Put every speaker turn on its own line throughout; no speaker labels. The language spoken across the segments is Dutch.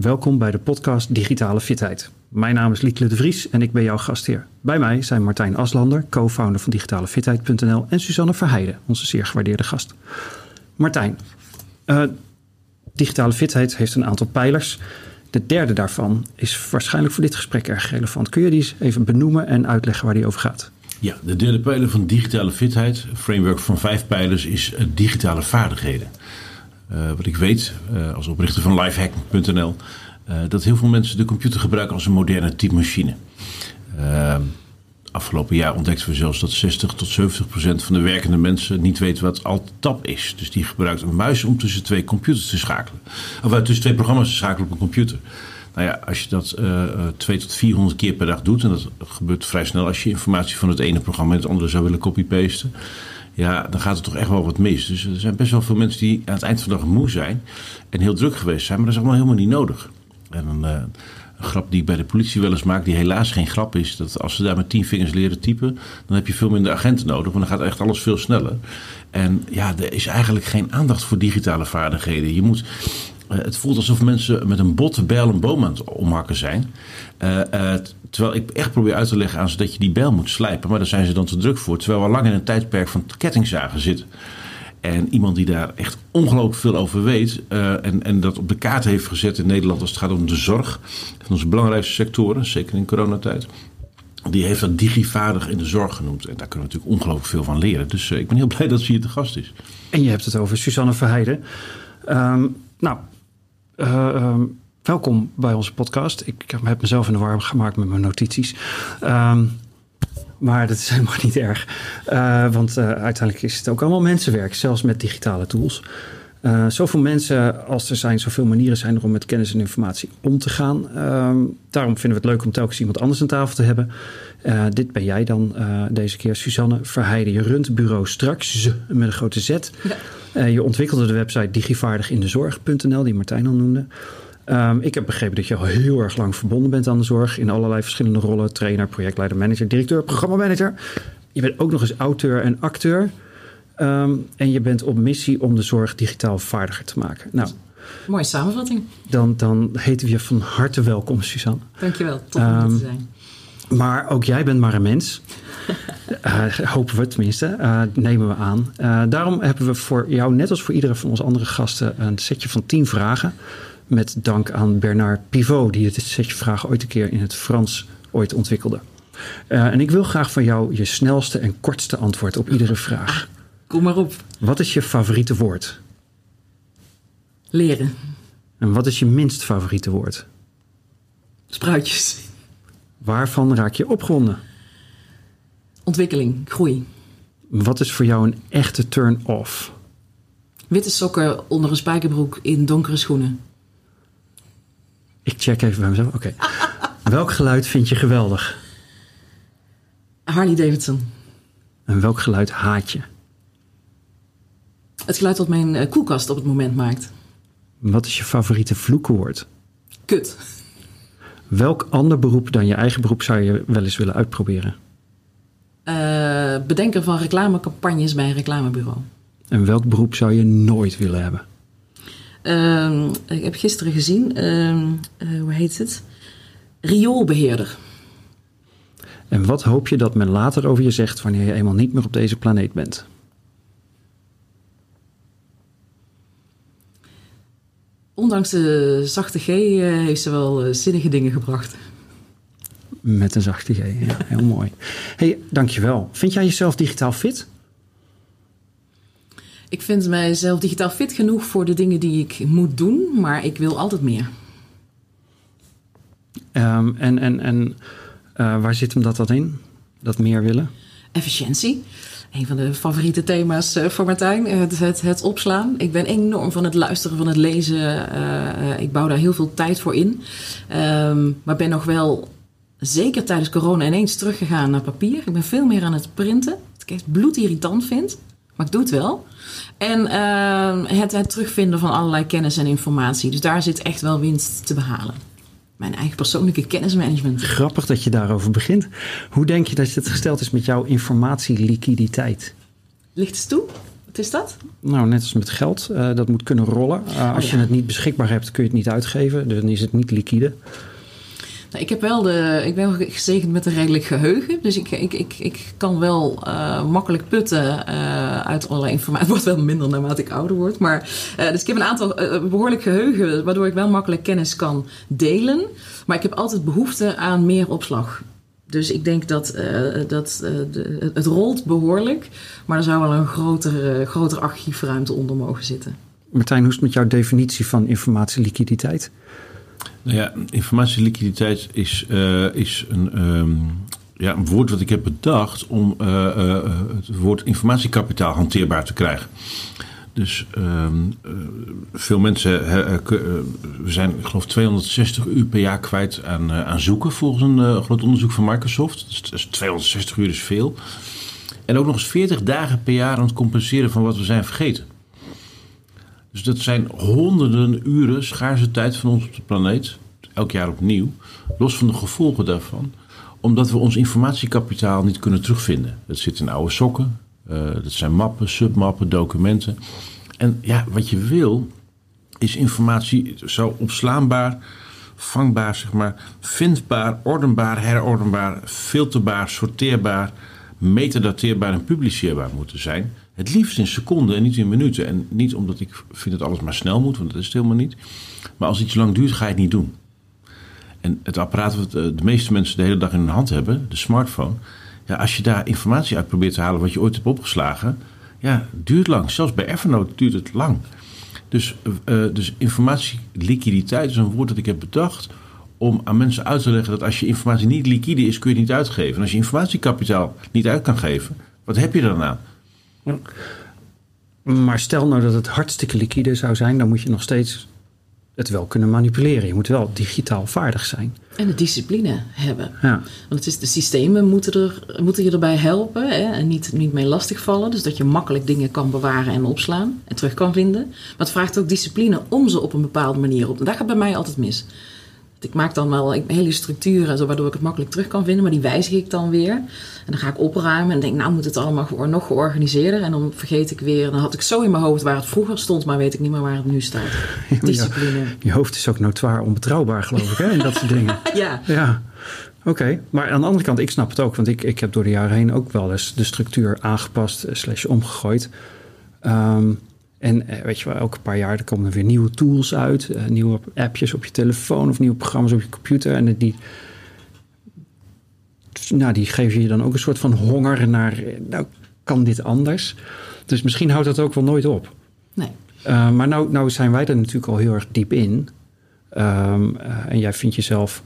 Welkom bij de podcast Digitale Fitheid. Mijn naam is Lieke de Vries en ik ben jouw gastheer. Bij mij zijn Martijn Aslander, co-founder van digitalefitheid.nl en Suzanne Verheijden, onze zeer gewaardeerde gast. Martijn, uh, digitale fitheid heeft een aantal pijlers. De derde daarvan is waarschijnlijk voor dit gesprek erg relevant. Kun je die eens even benoemen en uitleggen waar die over gaat?
Ja, de derde pijler van digitale fitheid, framework van vijf pijlers, is digitale vaardigheden. Uh, wat ik weet, uh, als oprichter van lifehack.nl, uh, dat heel veel mensen de computer gebruiken als een moderne typemachine. afgelopen jaar ontdekten we zelfs dat 60 tot 70 procent van de werkende mensen niet weten wat Alt-Tab is. Dus die gebruikt een muis om tussen twee computers te schakelen. Of tussen twee programma's te schakelen op een computer. Nou ja, als je dat uh, 2 tot 400 keer per dag doet, en dat gebeurt vrij snel als je informatie van het ene programma in het andere zou willen copy-pasten, ja, dan gaat er toch echt wel wat mis. Dus er zijn best wel veel mensen die aan het eind van de dag moe zijn en heel druk geweest zijn, maar dat is allemaal helemaal niet nodig. En een, uh, een grap die ik bij de politie wel eens maak, die helaas geen grap is, dat als ze daar met tien vingers leren typen, dan heb je veel minder agenten nodig, want dan gaat echt alles veel sneller. En ja, er is eigenlijk geen aandacht voor digitale vaardigheden. Je moet het voelt alsof mensen met een botte bijl een boom aan het omhakken zijn. Uh, uh, terwijl ik echt probeer uit te leggen aan ze dat je die bijl moet slijpen. Maar daar zijn ze dan te druk voor. Terwijl we lang in een tijdperk van kettingzagen zitten. En iemand die daar echt ongelooflijk veel over weet. en, en dat op de kaart heeft gezet in Nederland als het gaat om de zorg. Van onze belangrijkste sectoren, zeker in coronatijd. Die heeft dat digivaardig in de zorg genoemd. En daar kunnen we natuurlijk ongelooflijk veel van leren. Dus ik ben heel blij dat ze hier te gast is.
En je hebt het over Suzanne Verheijden. Um, nou, um, welkom bij onze podcast. Ik heb mezelf in de war gemaakt met mijn notities. Um, maar dat is helemaal niet erg. Uh, want uh, uiteindelijk is het ook allemaal mensenwerk, zelfs met digitale tools. Uh, zoveel mensen als er zijn, zoveel manieren zijn er om met kennis en informatie om te gaan. Um, daarom vinden we het leuk om telkens iemand anders aan tafel te hebben. Dit ben jij dan deze keer, Suzanne Verheijden. Je runt bureau straks met een grote Z. Ja. Je ontwikkelde de website digivaardigindezorg.nl, die Martijn al noemde. Um, ik heb begrepen dat je al heel erg lang verbonden bent aan de zorg. In allerlei verschillende rollen. Trainer, projectleider, manager, directeur, programmamanager. Je bent ook nog eens auteur en acteur. Um, en je bent op missie om de zorg digitaal vaardiger te maken. Nou,
Mooie samenvatting.
Dan, dan heten we je van harte welkom, Suzanne.
Dankjewel, top om um, te zijn.
Maar ook jij bent maar een mens. uh, hopen we tenminste, uh, nemen we aan. Uh, daarom hebben we voor jou, net als voor iedere van onze andere gasten, een setje van tien vragen. Met dank aan Bernard Pivot, die dit setje vragen ooit een keer in het Frans ooit ontwikkelde. en ik wil graag van jou je snelste en kortste antwoord op iedere vraag.
Kom maar op.
Wat is je favoriete woord?
Leren.
En wat is je minst favoriete woord?
Spruitjes.
Waarvan raak je opgewonden?
Ontwikkeling, groei.
Wat is voor jou een echte turn-off?
Witte sokken onder een spijkerbroek in donkere schoenen.
Ik check even bij mezelf. Oké. Okay. welk geluid vind je geweldig?
Harley Davidson.
En welk geluid haat je?
Het geluid dat mijn koelkast op het moment maakt.
Wat is je favoriete vloekwoord?
Kut.
Welk ander beroep dan je eigen beroep zou je wel eens willen uitproberen?
Uh, bedenker van reclamecampagnes bij een reclamebureau.
En welk beroep zou je nooit willen hebben?
Uh, ik heb gisteren gezien, uh, hoe heet het? Rioolbeheerder.
En wat hoop je dat men later over je zegt wanneer je eenmaal niet meer op deze planeet bent?
Ondanks de zachte G uh, heeft ze wel uh, zinnige dingen gebracht.
Met een zachte G, ja, heel mooi. hey, dankjewel. Vind jij jezelf digitaal fit?
Ik vind mijzelf digitaal fit genoeg voor de dingen die ik moet doen, maar ik wil altijd meer.
Um, en en, en uh, waar zit hem dat, dat in? Dat meer willen?
Efficiëntie een van de favoriete thema's voor Martijn, het, het, het, opslaan. Ik ben enorm van het luisteren, van het lezen. Uh, ik bouw daar heel veel tijd voor in. Um, maar ben nog wel, zeker tijdens corona, ineens teruggegaan naar papier. Ik ben veel meer aan het printen. Wat ik bloedirritant vind, maar ik doe het wel. En uh, het, het terugvinden van allerlei kennis en informatie. Dus daar zit echt wel winst te behalen mijn eigen persoonlijke kennismanagement.
Grappig dat je daarover begint. Hoe denk je dat het gesteld is met jouw informatieliquiditeit?
Ligt eens toe. Wat is dat?
Nou, net als met geld, uh, dat moet kunnen rollen. Uh, als oh, ja. je het niet beschikbaar hebt, kun je het niet uitgeven. Dus dan is het niet liquide.
Nou, ik, heb wel de, ik ben gezegend met een redelijk geheugen. Dus ik, ik, ik, ik kan wel uh, makkelijk putten uit allerlei informatie. Het wordt wel minder naarmate ik ouder word. Maar, dus ik heb een aantal behoorlijk geheugen, waardoor ik wel makkelijk kennis kan delen. Maar ik heb altijd behoefte aan meer opslag. Dus ik denk dat, dat het rolt behoorlijk, maar er zou wel een grotere, grotere archiefruimte onder mogen zitten.
Martijn, hoe is het met jouw definitie van informatieliquiditeit?
Nou ja, informatieliquiditeit is, uh, is een, um, ja, een woord wat ik heb bedacht om het woord informatiekapitaal hanteerbaar te krijgen. Dus uh, veel mensen, we zijn ik geloof 260 uur per jaar kwijt aan, aan zoeken volgens een groot onderzoek van Microsoft. Dus, dus 260 uur is veel. En ook nog eens 40 dagen per jaar aan het compenseren van wat we zijn vergeten. Dus dat zijn honderden uren schaarse tijd van ons op de planeet, elk jaar opnieuw, los van de gevolgen daarvan, omdat we ons informatiekapitaal niet kunnen terugvinden. Dat zit in oude sokken, uh, dat zijn mappen, submappen, documenten. En ja, wat je wil is informatie zo opslaanbaar, vangbaar, zeg maar, vindbaar, ordenbaar, herordenbaar, filterbaar, sorteerbaar, metadateerbaar en publiceerbaar moeten zijn. Het liefst in seconden en niet in minuten. En niet omdat ik vind dat alles maar snel moet, want dat is het helemaal niet. Maar als iets lang duurt, ga je het niet doen. En het apparaat wat de meeste mensen de hele dag in hun hand hebben, de smartphone, ja, als je daar informatie uit probeert te halen wat je ooit hebt opgeslagen, ja, duurt lang. Zelfs bij Evernote duurt het lang. Dus, uh, dus informatieliquiditeit is een woord dat ik heb bedacht om aan mensen uit te leggen dat als je informatie niet liquide is, kun je het niet uitgeven. En als je informatiekapitaal niet uit kan geven, wat heb je dan aan?
Maar stel nou dat het hartstikke liquide zou zijn, dan moet je nog steeds het wel kunnen manipuleren. Je moet wel digitaal vaardig zijn.
En de discipline hebben. Ja. Want het is, de systemen moeten, er, moeten je erbij helpen hè, en niet, niet mee lastigvallen. Dus dat je makkelijk dingen kan bewaren en opslaan en terug kan vinden. Maar het vraagt ook discipline om ze op een bepaalde manier op. En dat gaat bij mij altijd mis. Ik maak dan wel hele structuren, zo, waardoor ik het makkelijk terug kan vinden, maar die wijzig ik dan weer. En dan ga ik opruimen en denk, nou moet het allemaal nog georganiseerder. En dan vergeet ik weer, dan had ik zo in mijn hoofd waar het vroeger stond, maar weet ik niet meer waar het nu staat. Discipline.
je hoofd is ook notoir onbetrouwbaar, geloof ik, hè, in dat soort dingen.
ja.
Ja. Oké, maar aan de andere kant, ik snap het ook, want ik, ik heb door de jaren heen ook wel eens de structuur aangepast, eh, slash omgegooid. Um, en eh, weet je wel, elke paar jaar er komen er weer nieuwe tools uit. Uh, nieuwe appjes op je telefoon of nieuwe programma's op je computer. En die, nou, die geven je dan ook een soort van honger naar, nou, kan dit anders? Dus misschien houdt dat ook wel nooit op.
Nee.
Uh, maar nou, nou zijn wij er natuurlijk al heel erg diep in. Um, en jij vindt jezelf,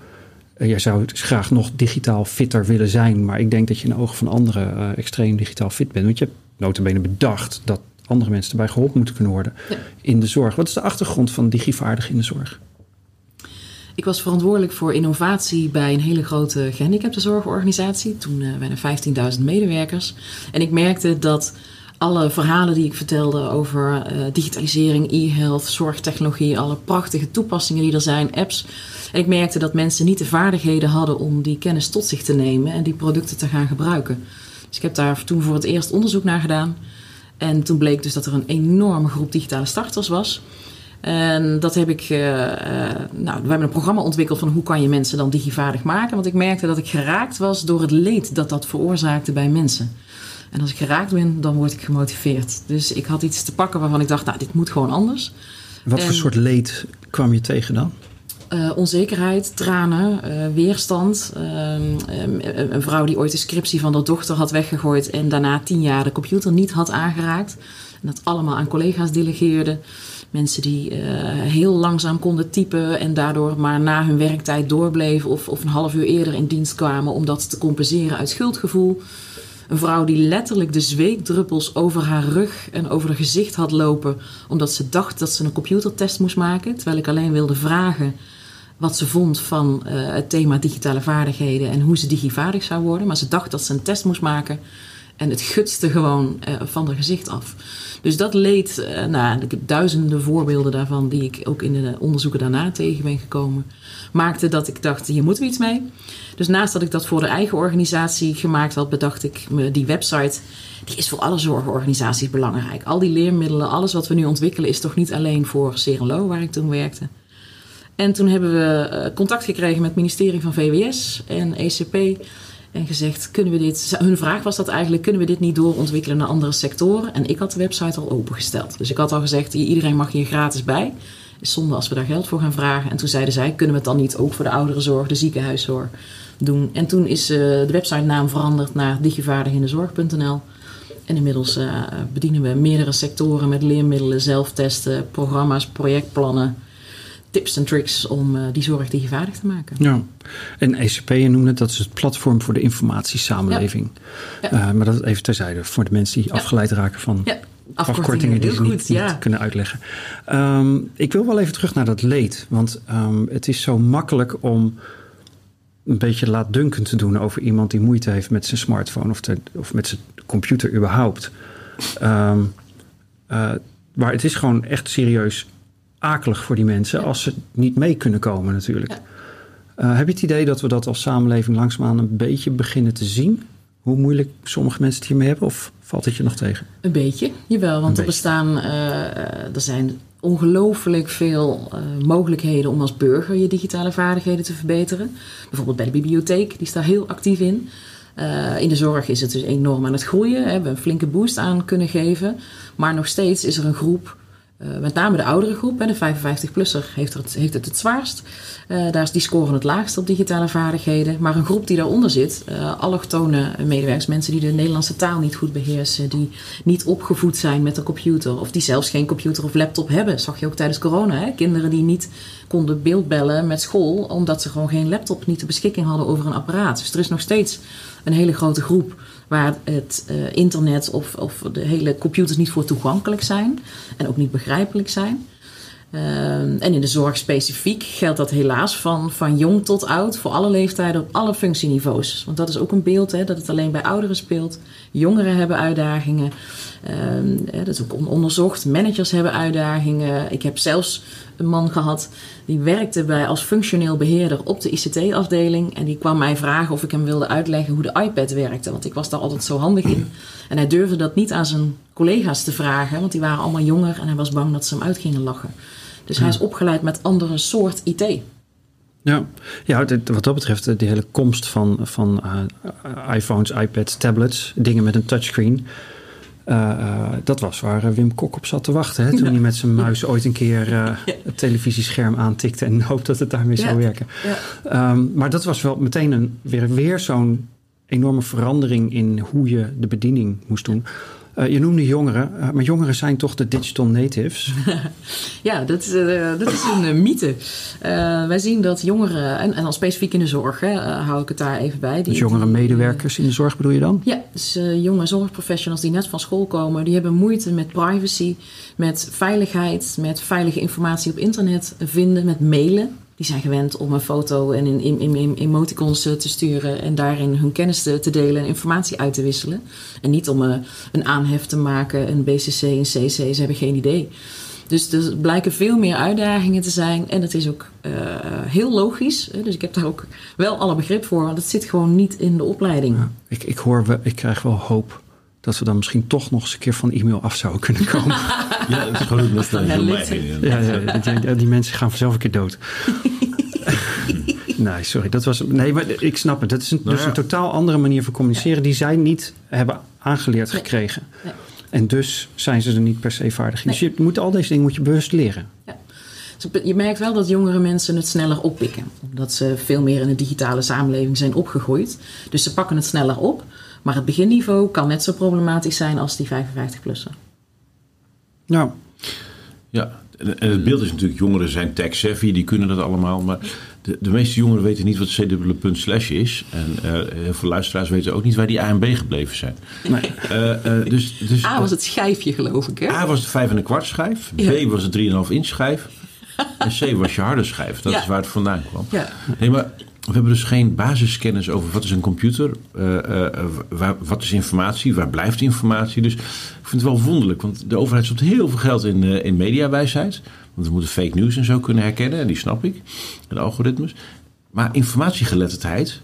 jij zou graag nog digitaal fitter willen zijn. Maar ik denk dat je in de ogen van anderen extreem digitaal fit bent. Want je hebt notabene bedacht dat andere mensen erbij geholpen moeten kunnen worden in de zorg. Wat is de achtergrond van digivaardig in de zorg?
Ik was verantwoordelijk voor innovatie bij een hele grote gehandicaptenzorgorganisatie. Toen uh, bijna 15.000 medewerkers. En ik merkte dat alle verhalen die ik vertelde over uh, digitalisering, e-health, zorgtechnologie, alle prachtige toepassingen die er zijn, apps. En ik merkte dat mensen niet de vaardigheden hadden om die kennis tot zich te nemen en die producten te gaan gebruiken. Dus ik heb daar toen voor het eerst onderzoek naar gedaan. En toen bleek dus dat er een enorme groep digitale starters was. En dat heb ik. Uh, nou, we hebben een programma ontwikkeld van hoe kan je mensen dan digivaardig maken. Want ik merkte dat ik geraakt was door het leed dat dat veroorzaakte bij mensen. En als ik geraakt ben, dan word ik gemotiveerd. Dus ik had iets te pakken waarvan ik dacht, nou, dit moet gewoon anders.
Wat voor soort leed kwam je tegen dan?
Uh, onzekerheid, tranen, uh, weerstand. Uh, een vrouw die ooit de scriptie van haar dochter had weggegooid en daarna tien jaar de computer niet had aangeraakt. En dat allemaal aan collega's delegeerde. Mensen die heel langzaam konden typen en daardoor maar na hun werktijd doorbleven of, of een half uur eerder in dienst kwamen om dat te compenseren uit schuldgevoel. Een vrouw die letterlijk de zweetdruppels over haar rug en over haar gezicht had lopen omdat ze dacht dat ze een computertest moest maken, terwijl ik alleen wilde vragen wat ze vond van uh, het thema digitale vaardigheden en hoe ze digivaardig zou worden. Maar ze dacht dat ze een test moest maken. En het gutste gewoon uh, van haar gezicht af. Dus dat leed, uh, nou, ik heb duizenden voorbeelden daarvan die ik ook in de onderzoeken daarna tegen ben gekomen. Maakte dat ik dacht, hier moeten we iets mee. Dus naast dat ik dat voor de eigen organisatie gemaakt had, bedacht ik me die website. Die is voor alle zorgorganisaties belangrijk. Al die leermiddelen, alles wat we nu ontwikkelen, is toch niet alleen voor Serelo, waar ik toen werkte. En toen hebben we contact gekregen met het ministerie van VWS en ECP. En gezegd, kunnen we dit... Hun vraag was dat eigenlijk, kunnen we dit niet doorontwikkelen naar andere sectoren? En ik had de website al opengesteld. Dus ik had al gezegd, iedereen mag hier gratis bij. Is zonde als we daar geld voor gaan vragen. En toen zeiden zij, kunnen we het dan niet ook voor de ouderenzorg, de ziekenhuiszorg doen? En toen is uh, de website naam veranderd naar digivaardigindezorg.nl. En inmiddels uh, bedienen we meerdere sectoren met leermiddelen, zelftesten, programma's, projectplannen tips en tricks om uh, die zorg digivaardig te maken.
Ja, en ECP, je noemde het, dat is het platform voor de informatiesamenleving. Ja. Ja. Uh, maar dat even terzijde, voor de mensen die ja. afgeleid raken van ja. afkortingen die ze niet, niet, kunnen uitleggen. Um, ik wil wel even terug naar dat leed, want um, het is zo makkelijk om een beetje laatdunkend te doen over iemand die moeite heeft met zijn smartphone of, te, of met zijn computer überhaupt. Um, uh, maar het is gewoon echt serieus akelig voor die mensen als ze niet mee kunnen komen natuurlijk. Uh, heb je het idee dat we dat als samenleving langzaamaan een beetje beginnen te zien? Hoe moeilijk sommige mensen het hiermee hebben? Of valt het je nog tegen?
Een beetje, jawel. Want er bestaan, uh, er zijn ongelooflijk veel uh, mogelijkheden om als burger je digitale vaardigheden te verbeteren. Bijvoorbeeld bij de bibliotheek, die staat heel actief in. Uh, in de zorg is het dus enorm aan het groeien. We hebben een flinke boost aan kunnen geven. Maar nog steeds is er een groep uh, met name de oudere groep, de 55-plusser, heeft, het, heeft het het zwaarst. Uh, daar is die scoren het laagst op digitale vaardigheden. Maar een groep die daaronder zit, uh, allochtone medewerkers, mensen die de Nederlandse taal niet goed beheersen, die niet opgevoed zijn met een computer, of die zelfs geen computer of laptop hebben. Dat zag je ook tijdens corona. Hè? Kinderen die niet konden beeldbellen met school, omdat ze gewoon geen laptop, niet de beschikking hadden over een apparaat. Dus er is nog steeds een hele grote groep waar het internet of, of de hele computers niet voor toegankelijk zijn en ook niet begrijpelijk zijn. Uh, en in de zorg specifiek geldt dat helaas van, van jong tot oud, voor alle leeftijden, op alle functieniveaus. Want dat is ook een beeld, hè, dat het alleen bij ouderen speelt. Jongeren hebben uitdagingen. Uh, dat is ook onderzocht. Managers hebben uitdagingen. Ik heb zelfs een man gehad die werkte bij als functioneel beheerder op de ICT-afdeling. En die kwam mij vragen of ik hem wilde uitleggen hoe de iPad werkte. Want ik was daar altijd zo handig in. En hij durfde dat niet aan zijn collega's te vragen, want die waren allemaal jonger en hij was bang dat ze hem uit gingen lachen. Dus hij is opgeleid met andere soort IT.
Ja, ja wat dat betreft, de hele komst van, van uh, iPhones, iPads, tablets, dingen met een touchscreen. Uh, uh, dat was waar Wim Kok op zat te wachten. Hè, toen ja. hij met zijn muis ooit een keer ja. het televisiescherm aantikte en hoopt dat het daarmee ja. zou werken. Um, maar dat was wel meteen een, weer, weer zo'n enorme verandering in hoe je de bediening moest doen. Uh, je noemde jongeren, uh, maar jongeren zijn toch de digital natives?
ja, dat is, uh, dat is een mythe. wij zien dat jongeren, en, en dan specifiek in de zorg, hè, hou ik het daar even bij.
Die, dus jongere medewerkers in de zorg bedoel je dan?
Ja, dus jonge zorgprofessionals die net van school komen, die hebben moeite met privacy, met veiligheid, met veilige informatie op internet vinden, met mailen. Die zijn gewend om een foto en in, in, in emoticons te sturen en daarin hun kennis te, delen en informatie uit te wisselen. En niet om een, een aanhef te maken, een BCC, een CC, ze hebben geen idee. Dus er blijken veel meer uitdagingen te zijn. En dat is ook uh, heel logisch. Dus ik heb daar ook wel alle begrip voor. Want het zit gewoon niet in de opleiding.
Ik, ik hoor, ik krijg wel hoop dat we dan misschien toch nog eens een keer van e-mail af zouden kunnen komen.
ja, dat is gewoon
ja, ja, die, die mensen gaan vanzelf een keer dood. nee, sorry. Dat was, nee, maar ik snap het. Dat is een, nou ja. dus een totaal andere manier van communiceren... Ja. die zij niet hebben aangeleerd nee. gekregen. Nee. En dus zijn ze er niet per se vaardig in. Dus je moet al deze dingen moet je bewust leren. Ja.
Dus je merkt wel dat jongere mensen het sneller oppikken. Omdat ze veel meer in een digitale samenleving zijn opgegroeid. Dus ze pakken het sneller op... Maar het beginniveau kan net zo problematisch zijn als die 55-plussen.
Nou.
Ja, en het beeld is natuurlijk, jongeren zijn tech-savvy, die kunnen dat allemaal. Maar de, de meeste jongeren weten niet wat c-slash is. En uh, heel veel luisteraars weten ook niet waar die A en B gebleven zijn.
Nee. Uh, uh, dus, dus, A was het schijfje, geloof ik. Hè?
A was de 5 en een kwart schijf. Ja. B was de 3,5 inch schijf. En C was je harde schijf. Dat ja. is waar het vandaan kwam. Ja. Nee, maar we hebben dus geen basiskennis over wat is een computer, uh, waar, wat is informatie, waar blijft informatie. Dus ik vind het wel wonderlijk, want de overheid stopt heel veel geld in, uh, in mediawijsheid. Want we moeten fake news en zo kunnen herkennen, en die snap ik, en de algoritmes. Maar informatiegeletterdheid,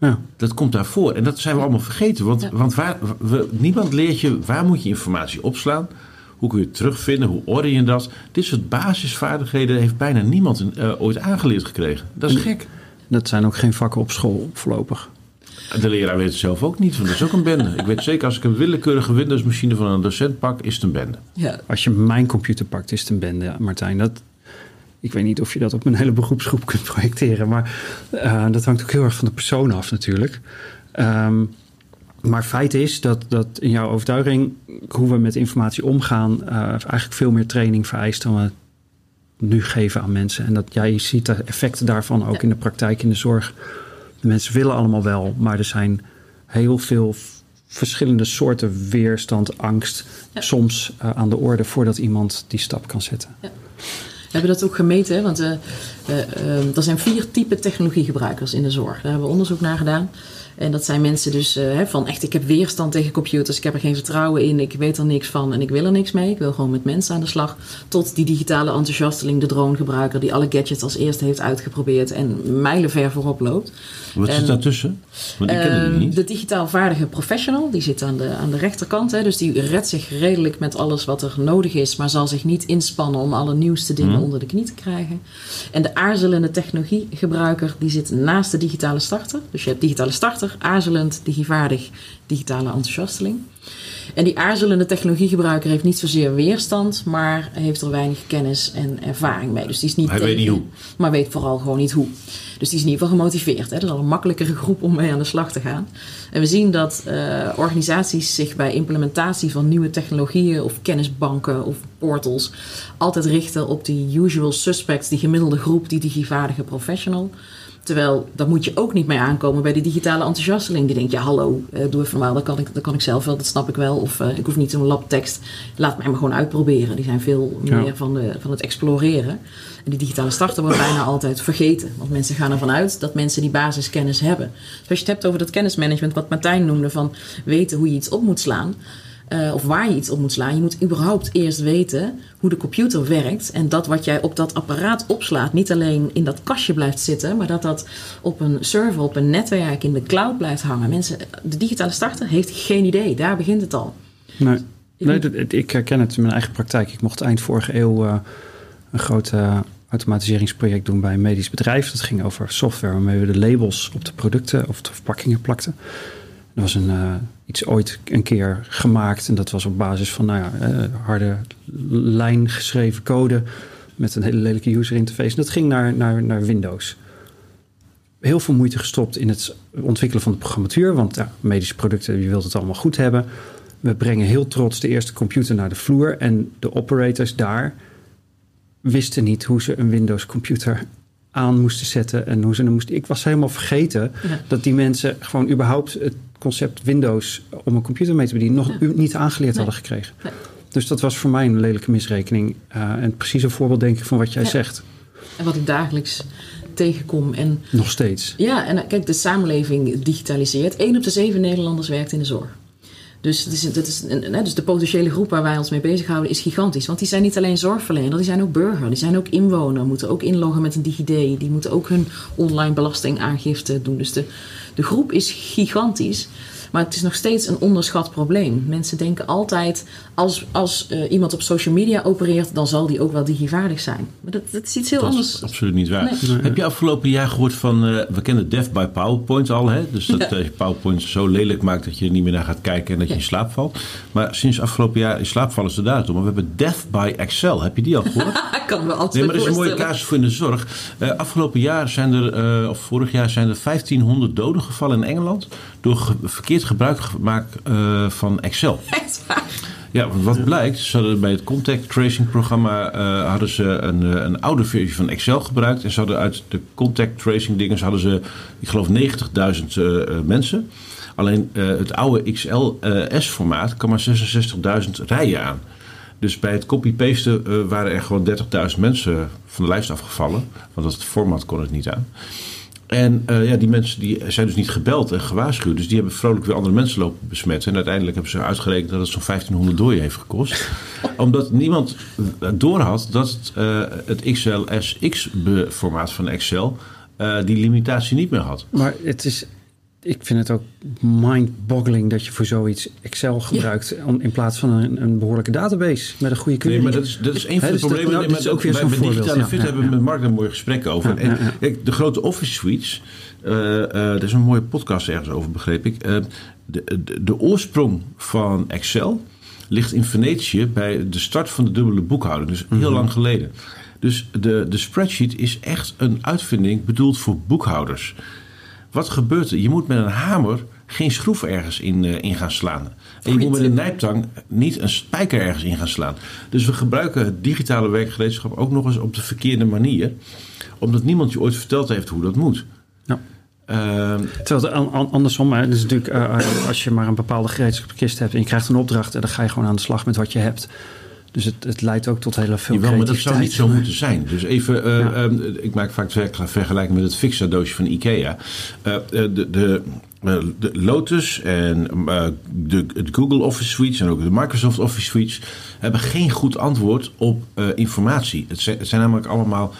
ja. dat komt daarvoor. En dat zijn we allemaal vergeten, want, ja. want waar, we, niemand leert je waar moet je informatie opslaan. Hoe kun je het terugvinden? Hoe orde je dat? Dit soort basisvaardigheden heeft bijna niemand ooit aangeleerd gekregen. Dat is gek.
Dat zijn ook geen vakken op school voorlopig.
De leraar weet het zelf ook niet, want dat is ook een bende. Ik weet zeker, als ik een willekeurige Windows-machine van een docent pak, is het een bende.
Ja. Als je mijn computer pakt, is het een bende, Martijn. Dat, ik weet niet of je dat op een hele beroepsgroep kunt projecteren, maar uh, dat hangt ook heel erg van de persoon af natuurlijk. Um, maar feit is dat, dat in jouw overtuiging, hoe we met informatie omgaan, uh, eigenlijk veel meer training vereist dan we nu geven aan mensen. En dat jij ziet de effecten daarvan ook in de praktijk, in de zorg. De mensen willen allemaal wel, maar er zijn heel veel verschillende soorten weerstand, angst, soms uh, aan de orde voordat iemand die stap kan zetten. Ja.
We hebben dat ook gemeten, want uh, uh, er zijn vier typen technologiegebruikers in de zorg. Daar hebben we onderzoek naar gedaan. En dat zijn mensen dus uh, van echt, ik heb weerstand tegen computers, ik heb er geen vertrouwen in, ik weet er niks van en ik wil er niks mee. Ik wil gewoon met mensen aan de slag. Tot die digitale enthousiasteling, de dronegebruiker, die alle gadgets als eerste heeft uitgeprobeerd en mijlenver voorop loopt.
Wat zit daartussen? Want die niet.
De digitaal vaardige professional, die zit aan de, aan de rechterkant. Hè, dus die redt zich redelijk met alles wat er nodig is, maar zal zich niet inspannen om alle nieuwste dingen hmm. onder de knie te krijgen. En de aarzelende technologiegebruiker, die zit naast de digitale starter. Dus je hebt digitale starter aarzelend, digivaardig, digitale enthousiasteling. En die aarzelende technologiegebruiker heeft niet zozeer weerstand, maar heeft er weinig kennis en ervaring mee. Dus die is niet
Hij weet niet hoe.
Maar weet vooral gewoon niet hoe. Dus die is in ieder geval gemotiveerd. Hè? Dat is al een makkelijkere groep om mee aan de slag te gaan. En we zien dat uh, organisaties zich bij implementatie van nieuwe technologieën of kennisbanken of portals altijd richten op die usual suspects, die gemiddelde groep, die digivaardige professional. Terwijl, daar moet je ook niet mee aankomen bij die digitale enthousiasteling. Die denkt, ja hallo, uh, doe even normaal, dat kan, ik, dat kan ik zelf wel, dat snap ik wel. Of uh, ik hoef niet zo'n labtekst, laat mij maar gewoon uitproberen. Die zijn veel ja. meer van, de, van het exploreren. En die digitale starter wordt bijna altijd vergeten. Want mensen gaan ervan uit dat mensen die basiskennis hebben. Dus als je het hebt over dat kennismanagement, wat Martijn noemde, van weten hoe je iets op moet slaan uh, of waar je iets op moet slaan. Je moet überhaupt eerst weten hoe de computer werkt. En dat wat jij op dat apparaat opslaat, niet alleen in dat kastje blijft zitten, maar dat dat op een server, op een netwerk, in de cloud blijft hangen. Mensen, de digitale starter heeft geen idee. Daar begint het al.
Nee, nee ik herken het in mijn eigen praktijk. Ik mocht eind vorige eeuw uh, een groot uh, automatiseringsproject doen bij een medisch bedrijf. Dat ging over software waarmee we de labels op de producten of de verpakkingen plakten. Er was een, uh, iets ooit een keer gemaakt en dat was op basis van nou ja, uh, harde lijn geschreven code met een hele lelijke user interface. En dat ging naar, naar, naar Windows. Heel veel moeite gestopt in het ontwikkelen van de programmatuur, want ja, medische producten, je wilt het allemaal goed hebben. We brengen heel trots de eerste computer naar de vloer en de operators daar wisten niet hoe ze een Windows computer aan moesten zetten en hoe ze er moesten. Ik was helemaal vergeten ja. dat die mensen gewoon überhaupt het concept Windows om een computer mee te bedienen nog ja. niet aangeleerd nee. hadden gekregen. Nee. Dus dat was voor mij een lelijke misrekening. Uh, en precies een voorbeeld denk ik van wat jij ja. zegt.
En wat ik dagelijks tegenkom. En,
nog steeds.
Ja, en kijk, de samenleving digitaliseert. Eén op de zeven Nederlanders werkt in de zorg. Dus, dat is, dat is, dus de potentiële groep waar wij ons mee bezighouden is gigantisch. Want die zijn niet alleen zorgverlener, die zijn ook burger. Die zijn ook inwoner, moeten ook inloggen met een DigiD. Die moeten ook hun online belastingaangifte doen. Dus de, de groep is gigantisch. Maar het is nog steeds een onderschat probleem. Mensen denken altijd, als, als uh, iemand op social media opereert, dan zal die ook wel digivaardig zijn. Maar dat, dat is iets heel
dat
anders.
Is absoluut niet waar. Nee. Heb je afgelopen jaar gehoord van, uh, we kennen Death by PowerPoint al, hè? Dus dat ja. uh, je PowerPoint zo lelijk maakt dat je er niet meer naar gaat kijken en dat ja. je in slaap valt. Maar sinds afgelopen jaar, in slaap vallen ze daar toe. Maar we hebben Death by Excel. Heb je die al gehoord?
kan me altijd
nee, maar dat is een mooie casus voor in de zorg. Uh, afgelopen jaar zijn er, of vorig jaar zijn er 1500 doden gevallen in Engeland door ge verkeerd gebruik gemaakt uh, van Excel.
Echt waar?
Ja, want wat blijkt, ze hadden bij het contact tracing programma uh, hadden ze een, een oude versie van Excel gebruikt. En ze hadden uit de contact tracing dingen, hadden ze, ik geloof 90.000 uh, mensen. Alleen het oude XLS-formaat kan maar 66.000 rijen aan. Dus bij het copy-pasten uh, waren er gewoon 30.000 mensen van de lijst afgevallen. Want dat format kon het niet aan. En uh, ja, die mensen die zijn dus niet gebeld en gewaarschuwd. Dus die hebben vrolijk weer andere mensen lopen besmetten. En uiteindelijk hebben ze uitgerekend dat het zo'n 1500 doden heeft gekost. Omdat niemand doorhad dat het, uh, het XLSX-formaat van Excel uh, die limitatie niet meer had.
Maar het is ik vind het ook mind-boggling dat je voor zoiets Excel gebruikt in plaats van een, een, behoorlijke database met een goede query.
Nee, maar dat is, dat is een van de problemen. Nou, dat is ook weer zo'n voorbeeld. Digitale fit hebben we met Mark een mooi gesprek over. en, kijk, de grote Office suites, uh, uh, er is een mooie podcast ergens over, begreep ik. Uh, de, de, de, oorsprong van Excel ligt in Venetië bij de start van de dubbele boekhouding. Dus heel mm -hmm. lang geleden. Dus de, de spreadsheet is echt een uitvinding bedoeld voor boekhouders. Wat gebeurt er? Je moet met een hamer geen schroef ergens in, uh, in gaan slaan. En je moet met een nijptang niet een spijker ergens in gaan slaan. Dus we gebruiken het digitale werkgereedschap ook nog eens op de verkeerde manier. Omdat niemand je ooit verteld heeft hoe dat moet.
Ja. Uh, Terwijl het andersom, hè, dus natuurlijk, uh, als je maar een bepaalde gereedschapkist hebt en je krijgt een opdracht en dan ga je gewoon aan de slag met wat je hebt. Dus het, het leidt ook tot hele veel
Jawel, maar dat zou niet zo moeten zijn. Dus even, uh, ja. uh, ik maak vaak vergelijking met het Fixa-doosje van Ikea. Uh, de, de, de, Lotus en de, de, Google Office Suites en ook de Microsoft Office Suites hebben geen goed antwoord op informatie. Het zijn, het zijn namelijk allemaal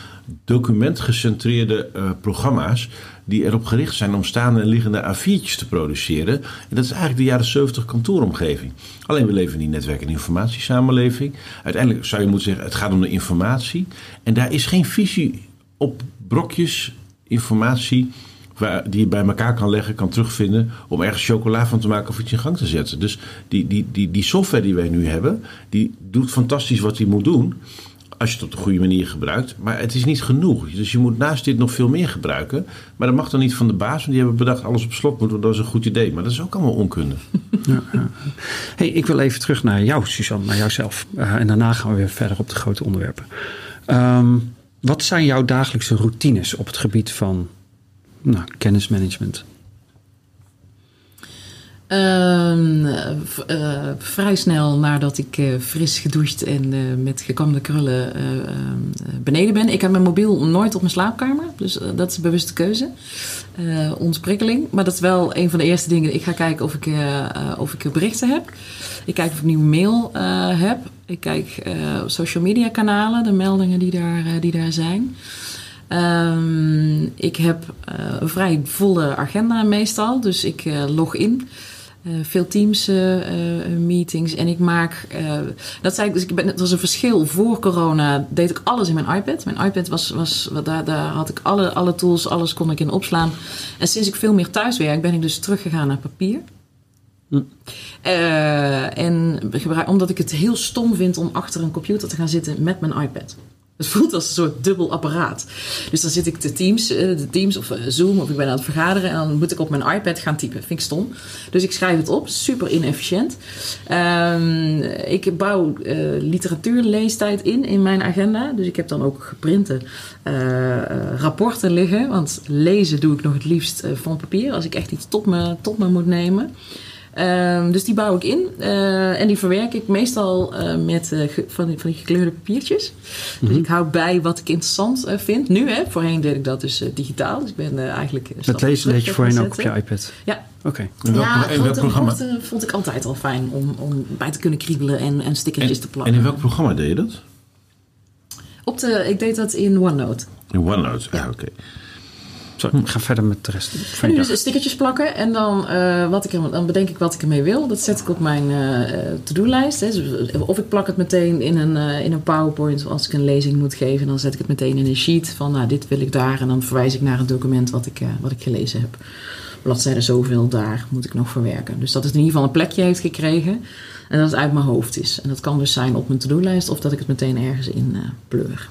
documentgecentreerde programma's die erop gericht zijn om staande en liggende A4'tjes te produceren. En dat is eigenlijk de jaren 70 kantooromgeving. Alleen we leven in die netwerk- en informatiesamenleving. Uiteindelijk zou je moeten zeggen, het gaat om de informatie. En daar is geen visie op brokjes informatie die je bij elkaar kan leggen, kan terugvinden om ergens chocola van te maken of iets in gang te zetten. Dus die, die, die, die software die wij nu hebben, die doet fantastisch wat die moet doen als je het op de goede manier gebruikt. Maar het is niet genoeg. Dus je moet naast dit nog veel meer gebruiken. Maar dat mag dan niet van de baas, want die hebben bedacht alles op slot moet. Dat is een goed idee. Maar dat is ook allemaal onkunde.
Ja, ja. Hey, ik wil even terug naar jou, Suzanne, naar jouzelf. Uh, en daarna gaan we weer verder op de grote onderwerpen. Um, wat zijn jouw dagelijkse routines op het gebied van nou, kennismanagement?
Uh, uh, vrij snel nadat ik uh, fris gedoucht en uh, met gekamde krullen beneden ben. Ik heb mijn mobiel nooit op mijn slaapkamer, dus dat is een bewuste keuze. ontprikkeling. Maar dat is wel een van de eerste dingen. Ik ga kijken of ik, of ik berichten heb. Ik kijk of ik nieuwe mail heb. Ik kijk social media kanalen, de meldingen die daar, die daar zijn. Um, ik heb een vrij volle agenda meestal, dus ik log in. Uh, veel teams uh, uh, meetings. En ik maak dat zei ik dus ik ben het was een verschil. Voor corona deed ik alles in mijn iPad. Mijn iPad was was daar, daar had ik alle alle tools alles kon ik in opslaan. En sinds ik veel meer thuis werk ben ik dus teruggegaan naar papier. Hm. en omdat ik het heel stom vind om achter een computer te gaan zitten met mijn iPad het voelt als een soort dubbel apparaat. Dus dan zit ik de Teams, de Teams of Zoom of ik ben aan het vergaderen en dan moet ik op mijn iPad gaan typen. Vind ik stom. Dus ik schrijf het op, super inefficiënt. Um, ik bouw uh, literatuurleestijd in in mijn agenda. Dus ik heb dan ook geprinte rapporten liggen. Want lezen doe ik nog het liefst van papier als ik echt iets tot me, tot me moet nemen. Um, dus die bouw ik in uh, en die verwerk ik meestal uh, met uh, van, die, van die gekleurde papiertjes. Mm -hmm. Dus ik hou bij wat ik interessant vind. Nu, hè, voorheen deed ik dat dus digitaal. Dus ik ben eigenlijk.
Het lezen deed je voorheen ook op je iPad?
Ja.
Oké.
Okay. Ja, en welk programma? vond ik altijd al fijn om, om bij te kunnen kriebelen en, en stickertjes
en,
te plakken.
En in welk programma deed je dat?
Op de, ik deed dat in OneNote.
In OneNote, ja, ah, oké. Okay.
Sorry, ik ga verder met de rest.
Van en dus stickertjes plakken en dan, uh, wat ik dan bedenk ik wat ik ermee wil. Dat zet ik op mijn uh, to-do-lijst. Dus of ik plak het meteen in een, uh, in een PowerPoint als ik een lezing moet geven. Dan zet ik het meteen in een sheet van nou, dit wil ik daar. En dan verwijs ik naar het document wat ik, wat ik gelezen heb. Bladzijde zoveel, daar moet ik nog verwerken. Dus dat het in ieder geval een plekje heeft gekregen. En dat het uit mijn hoofd is. En dat kan dus zijn op mijn to-do-lijst of dat ik het meteen ergens in pleur.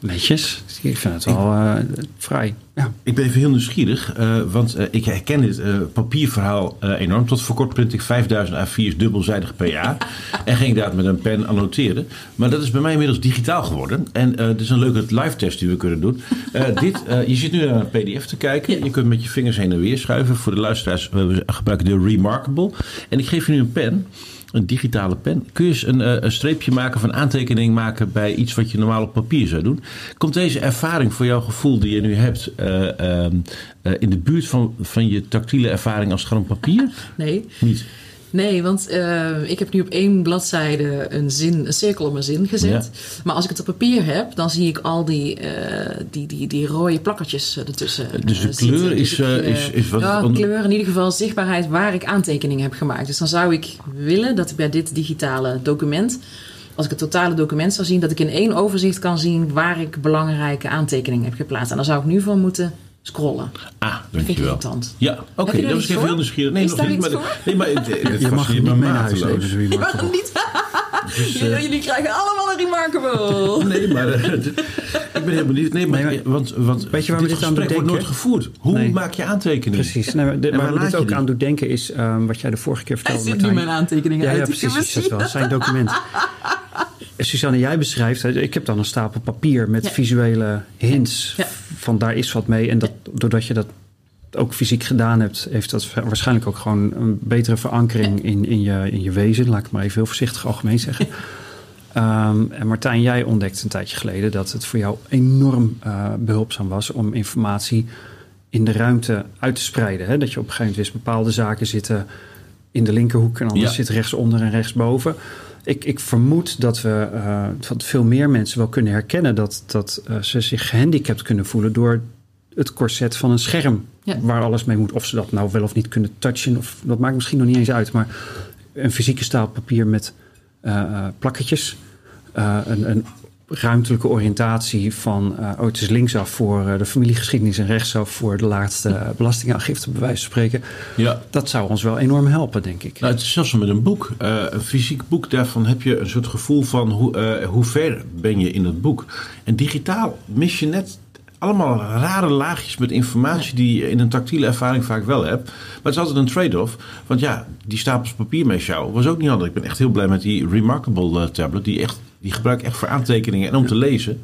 Netjes. Ik vind het wel uh, vrij. Ja.
Ik ben even heel nieuwsgierig, uh, want uh, ik herken dit papierverhaal enorm. Tot voor kort print ik 5000 A4's dubbelzijdig per jaar. en ging daar met een pen annoteren. Maar dat is bij mij inmiddels digitaal geworden. En het is een leuke live test die we kunnen doen. dit, je zit nu naar een pdf te kijken. Ja. Je kunt met je vingers heen en weer schuiven. Voor de luisteraars, we gebruiken de Remarkable. En ik geef je nu een pen. Een digitale pen. Kun je eens een, eh, een streepje maken van aantekening maken bij iets wat je normaal op papier zou doen? Komt deze ervaring voor jouw gevoel die je nu hebt eh, ehm, eh, in de buurt van, van je tactiele ervaring als het gaat om papier?
Nee.
Niet.
Nee, want uh, ik heb nu op één bladzijde een, zin, een cirkel om een zin gezet. Ja. Maar als ik het op papier heb, dan zie ik al die, uh, die, die, die rode plakkertjes ertussen.
Dus de kleur
zitten.
is,
Dus ik,
is, is wat.
Ja, kleur in ieder geval zichtbaarheid waar ik aantekeningen heb gemaakt. Dus dan zou ik willen dat ik bij dit digitale document, als ik het totale document zou zien, dat ik in één overzicht kan zien waar ik belangrijke aantekeningen heb geplaatst. En daar zou ik nu van moeten scrollen.
Ah,
Vind ik
dankjewel. Ja, oké,
je er
dat was even heel nieuwsgierig. Nee,
Is
nog
daar
niet.
iets
Maar,
voor?
nee, maar het, het
Je mag niet
me
mee naar huis nemen, zo iemand.
Waarom niet?
Dus,
jullie,
eh,
jullie krijgen allemaal een remarkable.
Nee, maar eh, ik ben heel benieuwd. Nee, maar,
Nee, maar-
want, want
Weet je waar we
dit
dit aan doen
gesprek wordt nooit
denken?
gevoerd. Hoe
Nee.
maak je aantekeningen?
Precies. Nee, maar dit,
En
waar
waar
we dit
je
ook
die?
aan doet denken is um, wat jij de vorige keer
Hij
vertelde.
zit nu mijn aantekeningen
Ja,
uit
ja
te
precies. Is dat
zien.
wel. Zijn document. En Suzanne, jij beschrijft, ik heb dan een stapel papier met
Ja.
visuele hints.
Ja.
Van daar is wat mee. En dat, doordat je dat ook fysiek gedaan hebt, heeft dat waarschijnlijk ook gewoon een betere verankering in, in, je, in je wezen. Laat ik maar even heel voorzichtig algemeen zeggen. Ehm, en Martijn, jij ontdekte een tijdje geleden dat het voor jou enorm eh, behulpzaam was om informatie in de ruimte uit te spreiden. Hè? Dat je op een gegeven moment wist, bepaalde zaken zitten in de linkerhoek en anders
Ja.
zit rechtsonder en rechtsboven. Ik, ik vermoed dat we eh, dat veel meer mensen wel kunnen herkennen dat, dat eh, ze zich gehandicapt kunnen voelen door het corset van een scherm
Ja.
waar alles mee moet. Of ze dat nou wel of niet kunnen touchen, of dat maakt misschien nog niet eens uit. Maar een fysieke stapel papier met eh, plakketjes, eh, een, een ruimtelijke oriëntatie van, eh, oh, het is linksaf voor eh, de familiegeschiedenis en rechtsaf voor de laatste belastingaangifte, bij wijze van spreken.
Ja.
Dat zou ons wel enorm helpen, denk ik.
Nou, het is zelfs met een boek, eh, een fysiek boek, daarvan heb je een soort gevoel van hoe, eh, hoe ver ben je in het boek. En digitaal mis je net allemaal rare laagjes met informatie die je in een tactiele ervaring vaak wel hebt. Maar het is altijd een trade-off. Want ja, die stapels papier mee sjouwen was ook niet handig. Ik ben echt heel blij met die Remarkable eh, tablet. Die, echt, die gebruik ik echt voor aantekeningen en om te lezen.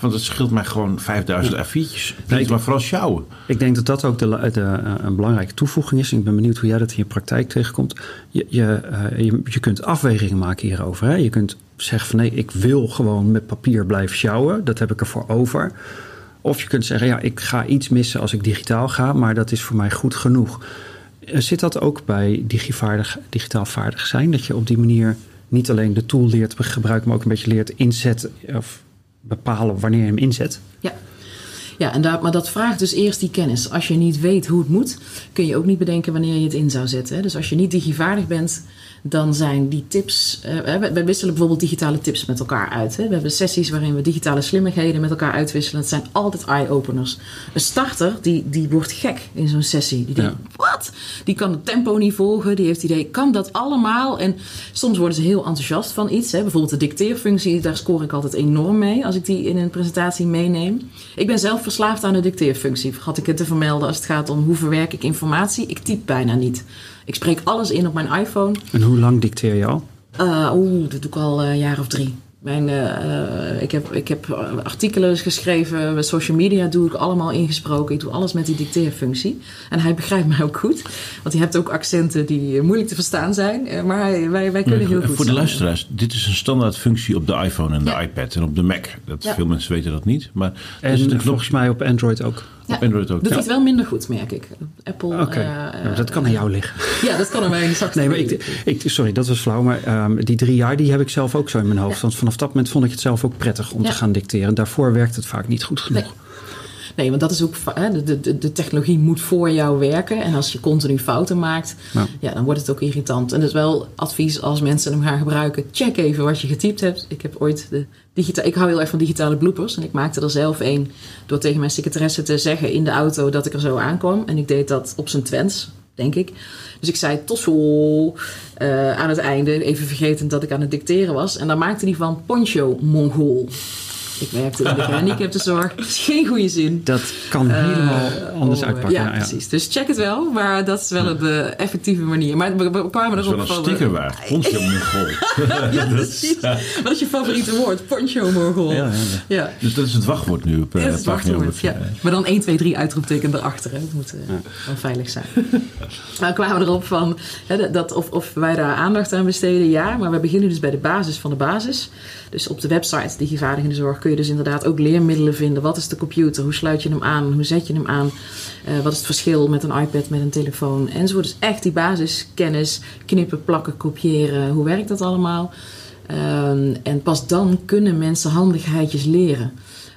Want het scheelt mij gewoon 5000 A4'tjes. Nee, maar vooral sjouwen.
Ik denk dat dat ook de, de, eh, een belangrijke toevoeging is. Ik ben benieuwd hoe jij dat in je praktijk tegenkomt. Je, je, eh, je, je kunt afwegingen maken hierover. Hè? Je kunt zeggen van nee, ik wil gewoon met papier blijven sjouwen. Dat heb ik ervoor over. Of je kunt zeggen, ja, ik ga iets missen als ik digitaal ga, maar dat is voor mij goed genoeg. Eh, Zit dat ook bij digivaardig, digitaal vaardig zijn? Dat je op die manier niet alleen de tool leert gebruiken, maar ook een beetje leert inzetten of bepalen wanneer je hem inzet?
Ja. Ja, en daar, maar dat vraagt dus eerst die kennis. Als je niet weet hoe het moet, kun je ook niet bedenken wanneer je het in zou zetten. Dus als je niet digivaardig bent, dan zijn die tips. eh, we, wisselen bijvoorbeeld digitale tips met elkaar uit. Hè. We hebben sessies waarin we digitale slimmigheden met elkaar uitwisselen. Het zijn altijd eye-openers. Een starter die, die wordt gek in zo'n sessie. Die denkt: wat? Die kan het tempo niet volgen. Die heeft het idee: kan dat allemaal? En soms worden ze heel enthousiast van iets. Hè. Bijvoorbeeld de dicteerfunctie, daar scoor ik altijd enorm mee als ik die in een presentatie meeneem. Ik ben zelf verslaafd aan de dicteerfunctie. Had ik het te vermelden als het gaat om hoe verwerk ik informatie? Ik typ bijna niet. Ik spreek alles in op mijn iPhone.
En hoe lang dicteer je al?
Uh, Oeh, dat doe ik al een jaar of drie. Mijn, uh, ik, heb, ik heb artikelen geschreven, met social media doe ik allemaal ingesproken. Ik doe alles met die dicteerfunctie. En hij begrijpt mij ook goed. Want hij hebt ook accenten die moeilijk te verstaan zijn. Maar hij, wij, wij kunnen heel goed
Voor de luisteraars, dit is een standaard functie op de iPhone en de
Ja.
iPad en op de Mac. Dat
Ja.
Veel mensen weten dat niet. Maar er
En
zit een knop
volgens mij op Android ook.
Ja,
op Android ook.
doet
Ja.
hij het wel minder goed, merk ik. Apple. Eh,
Ja, maar dat kan aan jou liggen.
Ja, dat kan aan mij exact.
Nee, maar ik, ik, sorry, dat was flauw. Maar ehm, die drie jaar die heb ik zelf ook zo in mijn hoofd.
Ja.
Want vanaf dat moment vond ik het zelf ook prettig om
Ja.
te gaan dicteren. Daarvoor werkt het vaak niet goed genoeg.
Nee. Nee, want dat is ook. hè, De, de, de technologie moet voor jou werken. En als je continu fouten maakt,
Ja.
ja, dan wordt het ook irritant. En dat is wel advies als mensen hem gaan gebruiken. Check even wat je getypt hebt. Ik heb ooit de digita Ik hou heel erg van digitale bloopers. En ik maakte er zelf een door tegen mijn secretaresse te zeggen in de auto dat ik er zo aankwam. En ik deed dat op zijn twents, denk ik. Dus ik zei zo eh, aan het einde, even vergetend dat ik aan het dicteren was. En daar maakte hij van Poncho Mongool. Ik werkte in de gehandicaptenzorg. Dat is geen goede zin.
Dat kan helemaal
Uh,
anders
oh,
uitpakken.
Ja,
Ja, ja.
precies. Dus check het wel, maar dat is wel een eh, effectieve manier. Maar we, we kwamen
Dat is wel
erop
een
van...
sticker waard. Poncho Mongol.
ja, precies. Wat is je favoriete woord? Poncho Morgul.
Ja, ja, ja.
ja.
Dus dat is het wachtwoord nu op uh, pagina
wachtwoord, ja. Maar dan 1, 2, 3 uitroepteken erachter. Hè. Het moet eh, wel veilig zijn. maar we kwamen erop van hè, dat of, of wij daar aandacht aan besteden. Ja, maar we beginnen dus bij de basis van de basis. Dus op de website Digivaardigende Zorg kun je dus inderdaad ook leermiddelen vinden. Wat is de computer? Hoe sluit je hem aan? Hoe zet je hem aan? Eh, wat is het verschil met een iPad, met een telefoon? Enzovoort. Dus echt die basiskennis. Knippen, plakken, kopiëren. Hoe werkt dat allemaal? Ehm, en pas dan kunnen mensen handigheidjes leren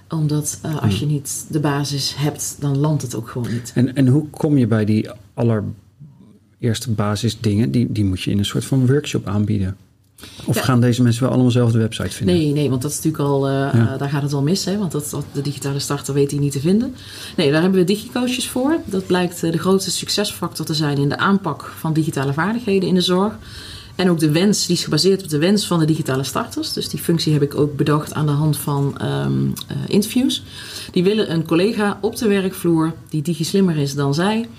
omdat eh, als je niet de basis hebt, dan landt het ook gewoon niet.
En, en hoe kom je bij die allereerste basisdingen? Die, die moet je in een soort van workshop aanbieden. Of
Ja.
gaan deze mensen wel allemaal zelf de website vinden?
Nee, nee, want dat is natuurlijk al, eh,
Ja.
eh, daar gaat het al mis. Hè, want dat, dat- de digitale starter weet hij niet te vinden. Nee, daar hebben we digicoaches voor. Dat blijkt eh, de grootste succesfactor te zijn in de aanpak van digitale vaardigheden in de zorg. En ook de wens, die is gebaseerd op de wens van de digitale starters. Dus die functie heb ik ook bedacht aan de hand van ehm, eh, interviews. Die willen een collega op de werkvloer die digislimmer is dan zij,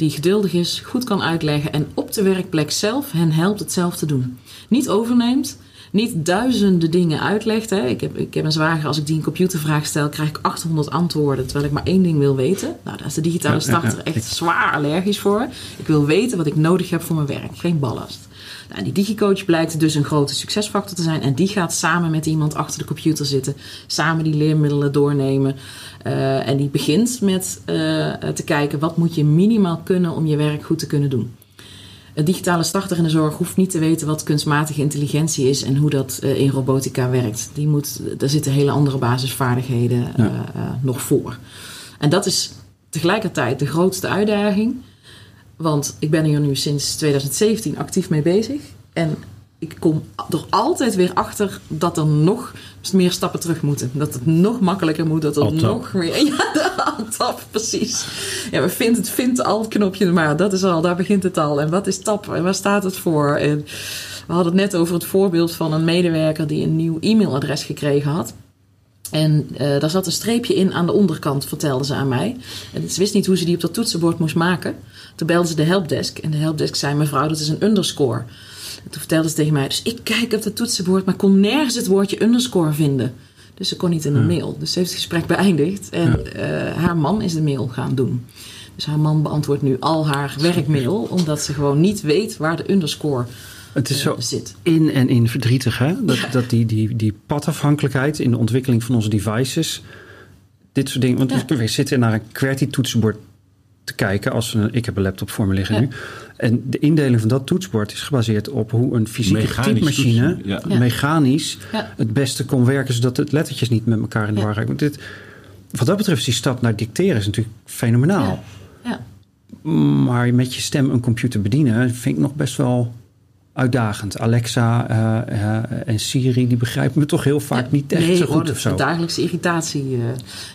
die geduldig is, goed kan uitleggen en op de werkplek zelf hen helpt het zelf te doen. Niet overneemt, niet duizenden dingen uitlegt. Hè. Ik, heb, ik heb een zwager, als ik die een computervraag stel, krijg ik 800 antwoorden, terwijl ik maar één ding wil weten. Nou, daar is de digitale starter echt zwaar allergisch voor. Ik wil weten wat ik nodig heb voor mijn werk, geen ballast. Nou, die digicoach blijkt dus een grote succesfactor te zijn. En die gaat samen met iemand achter de computer zitten. Samen die leermiddelen doornemen. Eh, en die begint met eh, te kijken wat moet je minimaal kunnen om je werk goed te kunnen doen. Een digitale starter in de zorg hoeft niet te weten wat kunstmatige intelligentie is en hoe dat eh, in robotica werkt. Die moet, daar zitten hele andere basisvaardigheden
Ja.
nog voor. En dat is tegelijkertijd de grootste uitdaging. Want ik ben hier nu sinds 2017 actief mee bezig. En ik kom er altijd weer achter dat er nog meer stappen terug moeten. Dat het nog makkelijker moet. Dat er nog meer... Ja, de alt-tab, precies. Ja, we vinden het vindt alt knopje maar. Dat is al, daar begint het al. En wat is tap? En waar staat het voor? En we hadden het net over het voorbeeld van een medewerker die een nieuw e-mailadres gekregen had. En eh, daar zat een streepje in aan de onderkant, vertelde ze aan mij. En ze wist niet hoe ze die op dat toetsenbord moest maken. Toen belde ze de helpdesk. En de helpdesk zei, mevrouw, dat is een underscore. En toen vertelde ze tegen mij, dus ik kijk op het toetsenbord... maar kon nergens het woordje underscore vinden. Dus ze kon niet in een mail. Dus ze heeft het gesprek beëindigd. En eh, haar man is de mail gaan doen. Dus haar man beantwoordt nu al haar werkmail... omdat ze gewoon niet weet waar de underscore
Het is
eh,
zo
zit.
in en in verdrietig, hè? Dat, dat die, die, die padafhankelijkheid in de ontwikkeling van onze devices. Dit soort dingen. Want
Ja.
we zitten naar een QWERTY-toetsenbord te kijken. Als een, ik heb een laptop voor me liggen
Ja.
nu. En de indeling van dat toetsenbord is gebaseerd op hoe een fysieke
Mechanisch
typemachine mechanisch
Ja.
het beste kon werken, zodat het lettertjes niet met elkaar in de war raken. Want dit, wat dat betreft is die stap naar dicteren is natuurlijk fenomenaal.
Ja.
Maar met je stem een computer bedienen vind ik nog best wel uitdagend. Alexa eh, eh, en Siri, die begrijpen me toch heel vaak
Ja.
niet echt
nee,
zo goed
dat
of
is
zo.
een dagelijkse irritatie. eh.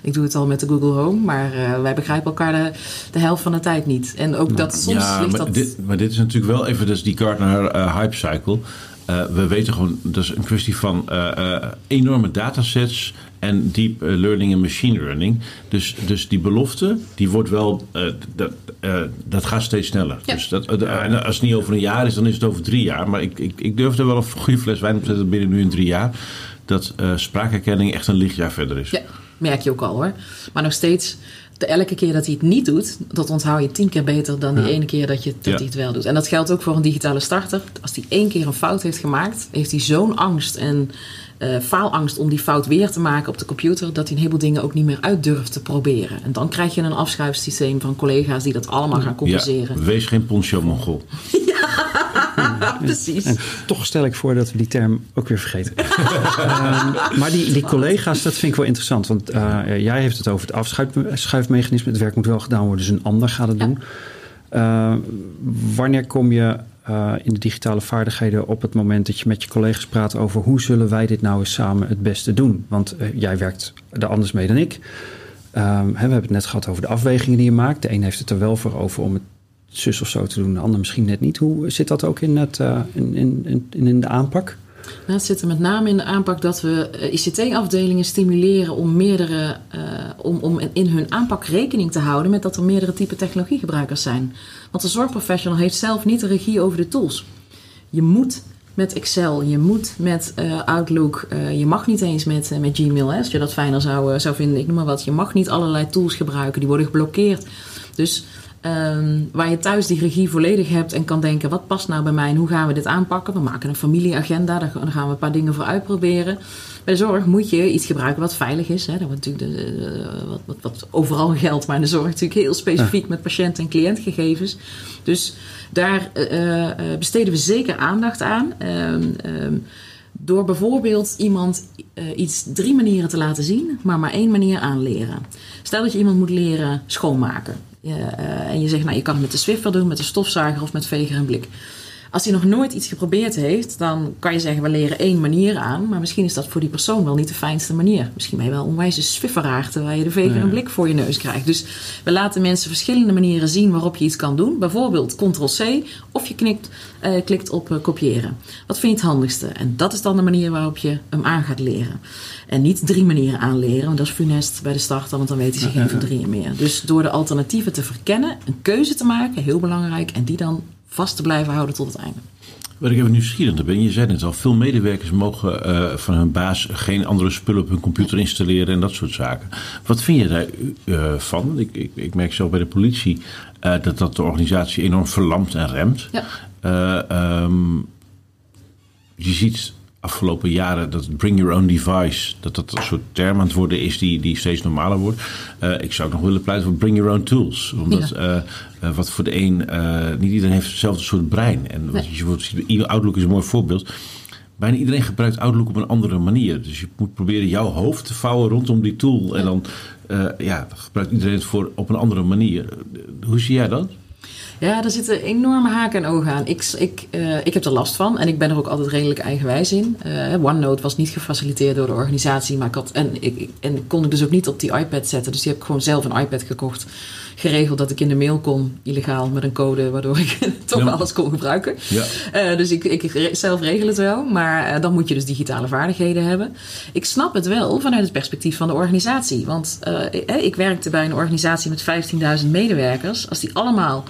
ik doe het al met de Google Home, maar eh, wij begrijpen elkaar de, de helft van de tijd niet. En ook dat soms
ja,
ligt
maar
dat...
dit, maar dit is natuurlijk wel even dus die Gartner hype cycle. Eh, we weten gewoon, dat is een kwestie van eh, eh, enorme datasets en deep eh, learning en machine learning. Dus, dus die belofte, die wordt wel, eh, dat, eh, dat gaat steeds sneller.
Ja.
Dus dat, en als het niet over een jaar is, dan is het over drie jaar. Maar ik, ik, ik durf er wel een goede fles wijn op te zetten binnen nu in drie jaar. Dat spraakherkenning echt een lichtjaar verder is.
Ja, merk je ook al hoor. Maar nog steeds, de elke keer dat hij het niet doet, dat onthoud je tien keer beter dan die ene keer dat, je, dat
Ja.
hij het wel doet. En dat geldt ook voor een digitale starter. Als hij één keer een fout heeft gemaakt, heeft hij zo'n angst en eh, faalangst om die fout weer te maken op de computer, dat hij een heleboel dingen ook niet meer uit durft te proberen. En dan krijg je een afschuifsysteem van collega's die dat allemaal gaan compenseren.
Ja, wees geen poncho mongol.
precies.
En toch stel ik voor dat we die term ook weer vergeten. Ehm, maar die, die collega's, dat vind ik wel interessant. Want eh, jij heeft het over het afschuifmechanisme. Het werk moet wel gedaan worden, dus een ander gaat het
Ja.
doen. Eh, wanneer kom je eh, in de digitale vaardigheden op het moment dat je met je collega's praat over hoe zullen wij dit nou eens samen het beste doen? Want eh, jij werkt er anders mee dan ik. Ehm, we hebben het net gehad over de afwegingen die je maakt. De een heeft het er wel voor over om het zus of zo te doen, de ander misschien net niet. Hoe zit dat ook in, het, eh, in, in, in, in de aanpak?
Nou, het zit er met name in de aanpak dat we eh, ICT-afdelingen stimuleren om meerdere, uh, om, om in hun aanpak rekening te houden met dat er meerdere type technologiegebruikers zijn. Want de zorgprofessional heeft zelf niet de regie over de tools. Je moet met Excel, je moet met uh, Outlook, je mag niet eens met, met Gmail, hè, als je dat fijner zou, zou vinden, ik noem maar wat. Je mag niet allerlei tools gebruiken, die worden geblokkeerd. Dus um, waar je thuis die regie volledig hebt en kan denken: wat past nou bij mij en hoe gaan we dit aanpakken? We maken een familieagenda, daar gaan we een paar dingen voor uitproberen. Bij de zorg moet je iets gebruiken wat veilig is. Hè. Dat wordt natuurlijk de, wat, wat, wat, overal geldt, maar in de zorg natuurlijk heel specifiek ja. met patiënt- en cliëntgegevens. Dus daar uh, besteden we zeker aandacht aan. Um, um, door bijvoorbeeld iemand uh, iets drie manieren te laten zien, maar maar één manier aanleren. Stel dat je iemand moet leren schoonmaken. Uh, en je zegt, nou, je kan het met de Swiffer doen, met de stofzuiger of met veger en blik. Als hij nog nooit iets geprobeerd heeft, dan kan je zeggen, we leren één manier aan. Maar misschien is dat voor die persoon wel niet de fijnste manier. Misschien ben je wel onwijs een swifferaar, terwijl je de veger en blik voor je neus krijgt. Dus we laten mensen verschillende manieren zien waarop je iets kan doen. Bijvoorbeeld Ctrl-C of je knikt, uh, klikt op uh, kopiëren. Wat vind je het handigste? En dat is dan de manier waarop je hem aan gaat leren. En niet drie manieren aanleren, want dat is funest bij de starter, want dan weten ze geen van drieën meer. Dus door de alternatieven te verkennen, een keuze te maken, heel belangrijk, en die dan vast te blijven houden tot het einde.
Wat ik even nieuwsgierig ben, je zei net al, veel medewerkers mogen uh, van hun baas geen andere spullen op hun computer installeren en dat soort zaken. Wat vind je daarvan? Uh, ik, ik, ik, merk zelf bij de politie uh, dat dat de organisatie enorm verlamt en remt. Ja. Um, je ziet afgelopen jaren dat bring your own device, dat dat een soort term aan het worden is die, die steeds normaler wordt. Uh, ik zou nog willen pleiten voor bring your own tools. Omdat ja. uh, uh, wat voor de een, niet iedereen heeft hetzelfde soort brein. En wat je bijvoorbeeld Outlook is een mooi voorbeeld. Bijna iedereen gebruikt Outlook op een andere manier. Dus je moet proberen jouw hoofd te vouwen rondom die tool. En dan ja, gebruikt iedereen het voor op een andere manier. Hoe zie jij dat?
Ja, daar zitten enorme haken en ogen aan. Ik, ik, uh, ik heb er last van en ik ben er ook altijd redelijk eigenwijs in. Uh, OneNote was niet gefaciliteerd door de organisatie, maar ik had, en, ik, en kon ik dus ook niet op die iPad zetten. Dus die heb ik gewoon zelf een iPad gekocht. Geregeld dat ik in de mail kon, illegaal, met een code, waardoor ik toch ja. alles kon gebruiken. Ja. Uh, dus ik, ik zelf regel het wel, maar dan moet je dus digitale vaardigheden hebben. Ik snap het wel vanuit het perspectief van de organisatie. Want ik werkte bij een organisatie met 15.000 medewerkers. Als die allemaal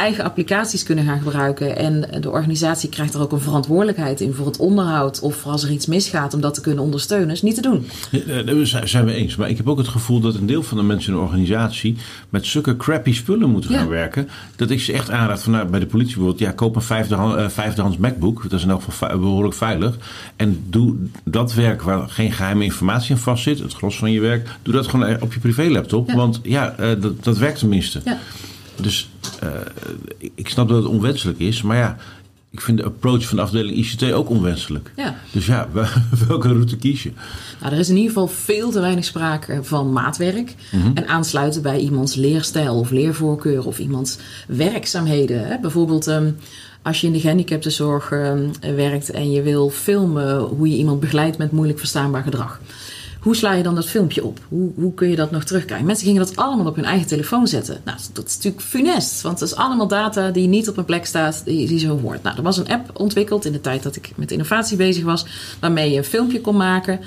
eigen applicaties kunnen gaan gebruiken. En de organisatie krijgt er ook een verantwoordelijkheid in voor het onderhoud. Of als er iets misgaat om dat te kunnen ondersteunen. Is niet te doen.
Ja, daar zijn we eens. Maar ik heb ook het gevoel dat een deel van de mensen in de organisatie met zulke crappy spullen moeten gaan ja. werken. Dat ik ze echt aanraad van nou, bij de politie bijvoorbeeld. Ja, koop een vijfdehands, uh, vijfdehands MacBook. Dat is in elk geval behoorlijk veilig. En doe dat werk waar geen geheime informatie in vast zit. Het gros van je werk. Doe dat gewoon op je privélaptop. Ja. Want ja, uh, dat, dat werkt tenminste. Ja. Dus uh, ik snap dat het onwenselijk is, maar ja, ik vind de approach van de afdeling ICT ook onwenselijk.
Ja.
Dus ja, welke route kies je?
Nou, er is in ieder geval veel te weinig sprake van maatwerk. Mm -hmm. En aansluiten bij iemands leerstijl of leervoorkeur of iemands werkzaamheden. Hè? Bijvoorbeeld. Um, als je in de gehandicaptenzorg uh, werkt en je wil filmen hoe je iemand begeleidt met moeilijk verstaanbaar gedrag. Hoe sla je dan dat filmpje op? Hoe, hoe kun je dat nog terugkrijgen? Mensen gingen dat allemaal op hun eigen telefoon zetten. Nou, dat is natuurlijk funest, want dat is allemaal data die niet op een plek staat die, die zo hoort. Nou, er was een app ontwikkeld in de tijd dat ik met innovatie bezig was, waarmee je een filmpje kon maken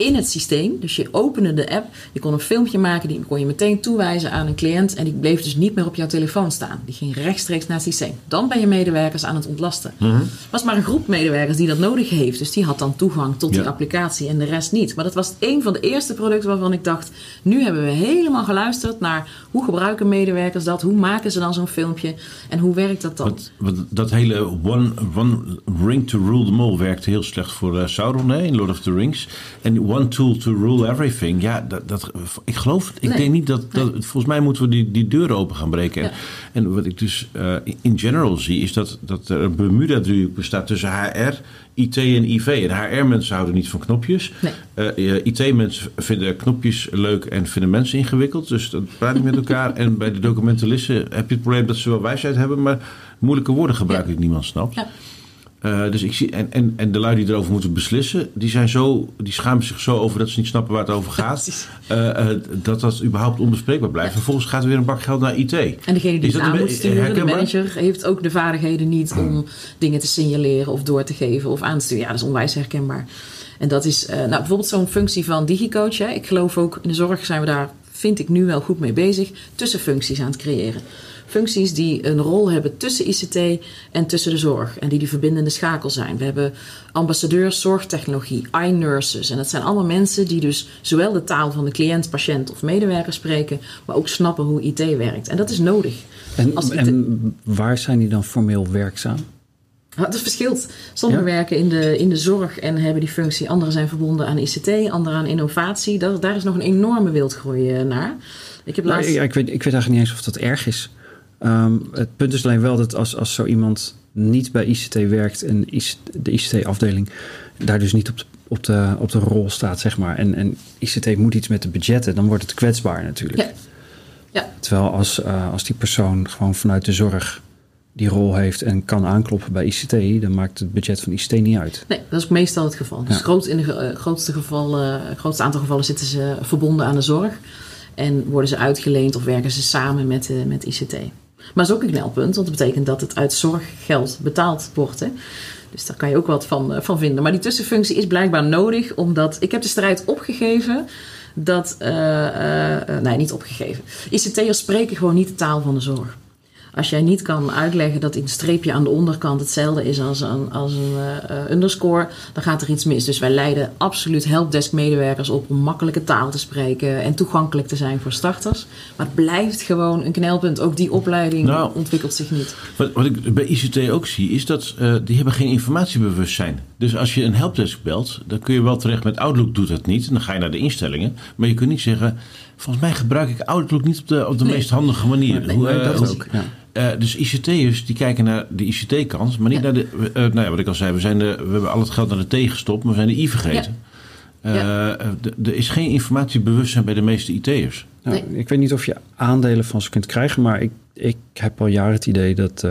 in het systeem. Dus je opende de app, je kon een filmpje maken, die kon je meteen toewijzen aan een cliënt en die bleef dus niet meer op jouw telefoon staan. Die ging rechtstreeks naar het systeem. Dan ben je medewerkers aan het ontlasten. Mm-hmm. was maar een groep medewerkers die dat nodig heeft, dus die had dan toegang tot ja. die applicatie en de rest niet. Maar dat was een van de eerste producten waarvan ik dacht, nu hebben we helemaal geluisterd naar hoe gebruiken medewerkers dat, hoe maken ze dan zo'n filmpje en hoe werkt dat dan?
Wat, wat, dat hele one, one ring to rule them all werkte heel slecht voor uh, Sauron hè, in Lord of the Rings. En one tool to rule everything. Ja, dat, dat, ik geloof. Ik nee. denk niet dat, dat. Volgens mij moeten we die, die deuren open gaan breken. Ja. En, en, wat ik dus uh, in general zie, is dat, dat er een Bermuda-driehoek bestaat tussen HR, IT en IV. En HR-mensen houden niet van knopjes. Nee. Uh, IT-mensen vinden knopjes leuk en vinden mensen ingewikkeld. Dus dat praat ik met elkaar. en bij de documentalisten heb je het probleem dat ze wel wijsheid hebben, maar moeilijke woorden gebruiken ja. die niemand snapt. Ja. Uh, dus ik zie, en, en, en de lui die erover moeten beslissen, die, zijn zo, die schamen zich zo over dat ze niet snappen waar het over gaat. Uh, uh, dat dat überhaupt onbespreekbaar blijft. Vervolgens gaat er weer een bak geld naar IT.
En degene die het aan moet sturen, de manager, heeft ook de vaardigheden niet om dingen te signaleren of door te geven of aan te sturen. Ja, dat is onwijs herkenbaar. En dat is nou, bijvoorbeeld zo'n functie van DigiCoach. Hè. Ik geloof ook in de zorg zijn we daar, vind ik nu wel goed mee bezig, tussenfuncties aan het creëren functies die een rol hebben tussen ICT en tussen de zorg. En die die verbindende schakel zijn. We hebben ambassadeurs zorgtechnologie, iNurses. En dat zijn allemaal mensen die dus zowel de taal van de cliënt, patiënt of medewerker spreken, maar ook snappen hoe IT werkt. En dat is nodig.
En, en waar zijn die dan formeel werkzaam?
Het verschilt. Sommigen werken in de, in de zorg en hebben die functie. Anderen zijn verbonden aan ICT, anderen aan innovatie. Daar, daar is nog een enorme wildgroei eh, naar.
Ik, heb laatst... ja, ik, weet, ik weet eigenlijk niet eens of dat erg is. Ehm, het punt is alleen wel dat als, als zo iemand niet bij ICT werkt en de ICT-afdeling daar dus niet op de, op, de, op de rol staat, zeg maar. En, en ICT moet iets met de budgetten, dan wordt het kwetsbaar natuurlijk. Ja. Ja. Terwijl als, uh, als die persoon gewoon vanuit de zorg die rol heeft en kan aankloppen bij ICT, dan maakt het budget van ICT niet uit.
Nee, dat is meestal het geval. Dus groot, in de uh, grootste, geval, uh, grootste aantal gevallen zitten ze verbonden aan de zorg en worden ze uitgeleend of werken ze samen met, met ICT. Maar dat is ook een knelpunt, want dat betekent dat het uit zorggeld betaald wordt. Hè? Dus daar kan je ook wat van, eh, van vinden. Maar die tussenfunctie is blijkbaar nodig, omdat ik heb de strijd opgegeven dat. Uh, uh, nee, niet opgegeven. ICT'ers spreken gewoon niet de taal van de zorg. Als jij niet kan uitleggen dat een streepje aan de onderkant hetzelfde is als een, als een uh, underscore, dan gaat er iets mis. Dus wij leiden absoluut helpdesk medewerkers op om makkelijke taal te spreken en toegankelijk te zijn voor starters. Maar het blijft gewoon een knelpunt. Ook die opleiding nou, ontwikkelt zich niet.
Wat, wat, ik bij ICT ook zie, is dat uh, die hebben geen informatiebewustzijn. Dus als je een helpdesk belt, dan kun je wel terecht met Outlook doet dat niet. Dan ga je naar de instellingen. Maar je kunt niet zeggen, volgens mij gebruik ik Outlook niet op de, op de meest handige manier.
Nee, Hoe, uh, dat ook. Ja.
Uh, dus ICT'ers die kijken naar de ICT-kant, maar niet ja. naar de. Uh, nou ja, wat ik al zei, we, zijn de, we hebben al het geld naar de T gestopt, maar we zijn de I vergeten. Ja. Er is geen informatiebewustzijn bij de meeste IT'ers.
Nou, nee. Ik weet niet of je aandelen van ze kunt krijgen, maar ik, ik heb al jaren het idee dat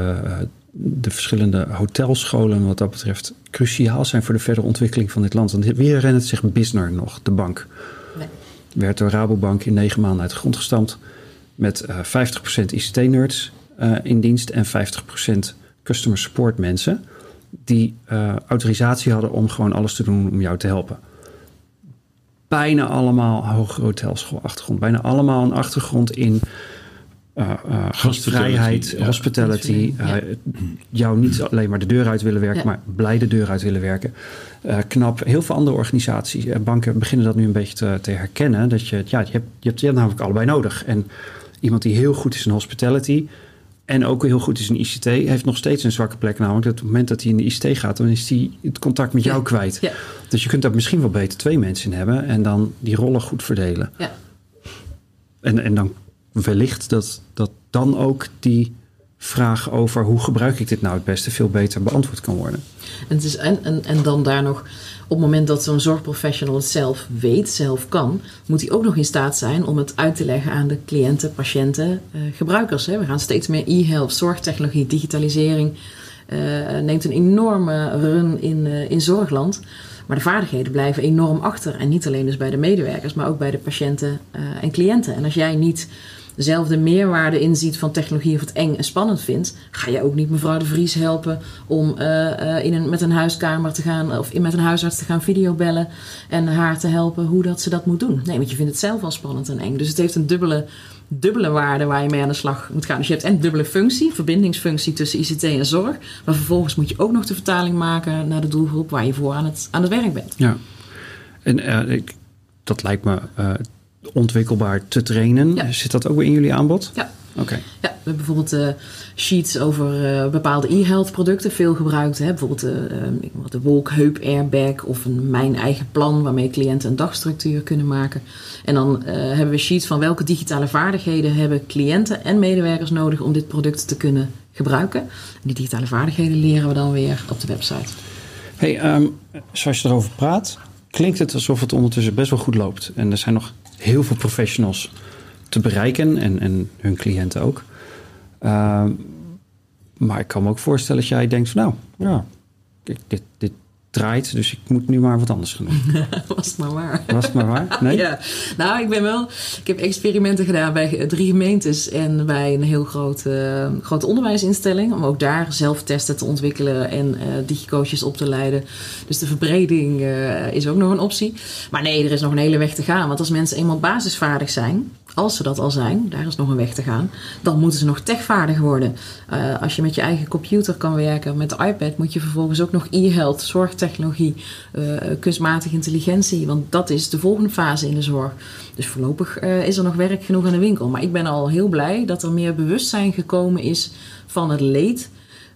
de verschillende hotelscholen, wat dat betreft, cruciaal zijn voor de verdere ontwikkeling van dit land. Want wie herinnert zich Bisner nog, de bank? Nee. Werd door Rabobank in negen maanden uit de grond gestampt met uh, 50% ICT-nerds uh, in dienst en 50% customer support mensen die uh, autorisatie hadden om gewoon alles te doen om jou te helpen. Bijna allemaal hogere hotelschoolachtergrond. Bijna allemaal een achtergrond in uh, uh, gastvrijheid, hospitality. hospitality ja. jou niet alleen maar de deur uit willen werken, ja. maar blij de deur uit willen werken. knap. Heel veel andere organisaties, banken beginnen dat nu een beetje te, te herkennen. Dat je, ja, je hebt, je hebt, je hebt namelijk allebei nodig. En iemand die heel goed is in hospitality, en ook heel goed is in ICT, heeft nog steeds een zwakke plek. Namelijk dat op het moment dat hij in de ICT gaat, dan is hij het contact met jou ja. kwijt. Ja. Dus je kunt daar misschien wel beter twee mensen in hebben en dan die rollen goed verdelen. Ja. En, en dan wellicht dat, dat dan ook die vraag over hoe gebruik ik dit nou het beste veel beter beantwoord kan worden.
En, het is, en, en, en dan daar nog op het moment dat zo'n zorgprofessional het zelf weet, zelf kan, moet hij ook nog in staat zijn om het uit te leggen aan de cliënten, patiënten, uh, gebruikers. Hè. We gaan steeds meer e-health, zorgtechnologie, digitalisering uh, neemt een enorme run in, uh, in zorgland. Maar de vaardigheden blijven enorm achter. En niet alleen dus bij de medewerkers, maar ook bij de patiënten en cliënten. En als jij niet dezelfde meerwaarde inziet van technologie of het eng en spannend vindt, ga je ook niet mevrouw de Vries helpen om uh, uh, in een, met een huiskamer te gaan of met een huisarts te gaan videobellen en haar te helpen hoe dat ze dat moet doen. Nee, want je vindt het zelf al spannend en eng. Dus het heeft een dubbele, dubbele waarde waar je mee aan de slag moet gaan. Dus je hebt en dubbele functie, verbindingsfunctie tussen ICT en zorg, maar vervolgens moet je ook nog de vertaling maken naar de doelgroep waar je voor aan het, aan het werk bent.
Ja, en uh, ik, dat lijkt me ontwikkelbaar te trainen. Ja. Zit dat ook weer in jullie aanbod?
Ja.
Oké. Okay.
Ja, we hebben bijvoorbeeld uh, sheets over uh, bepaalde e-health producten, veel gebruikt. Hè? Bijvoorbeeld uh, de wolkheup airbag of een mijn eigen plan waarmee cliënten een dagstructuur kunnen maken. En dan hebben we sheets van welke digitale vaardigheden hebben cliënten en medewerkers nodig om dit product te kunnen gebruiken. En die digitale vaardigheden leren we dan weer op de website.
Hey, um, zoals je erover praat, klinkt het alsof het ondertussen best wel goed loopt. En er zijn nog heel veel professionals te bereiken en, en hun cliënten ook. Uh, maar ik kan me ook voorstellen dat jij denkt van nou, ja, dit, dit draait, dus ik moet nu maar wat anders gaan doen.
Was het maar waar.
Was het maar waar? Nee?
Ja, nou, ik ben wel. Ik heb experimenten gedaan bij drie gemeentes en bij een heel grote, grote onderwijsinstelling. Om ook daar zelftesten te ontwikkelen en uh, digicoaches op te leiden. Dus de verbreding uh, is ook nog een optie. Maar nee, er is nog een hele weg te gaan. Want als mensen eenmaal basisvaardig zijn, als ze dat al zijn, daar is nog een weg te gaan, dan moeten ze nog techvaardig worden. Uh, als je met je eigen computer kan werken, met de iPad, moet je vervolgens ook nog e-health, zorgtechnologie, uh, kunstmatige intelligentie, want dat is de volgende fase in de zorg. Dus voorlopig uh, is er nog werk genoeg aan de winkel. Maar ik ben al heel blij dat er meer bewustzijn gekomen is van het leed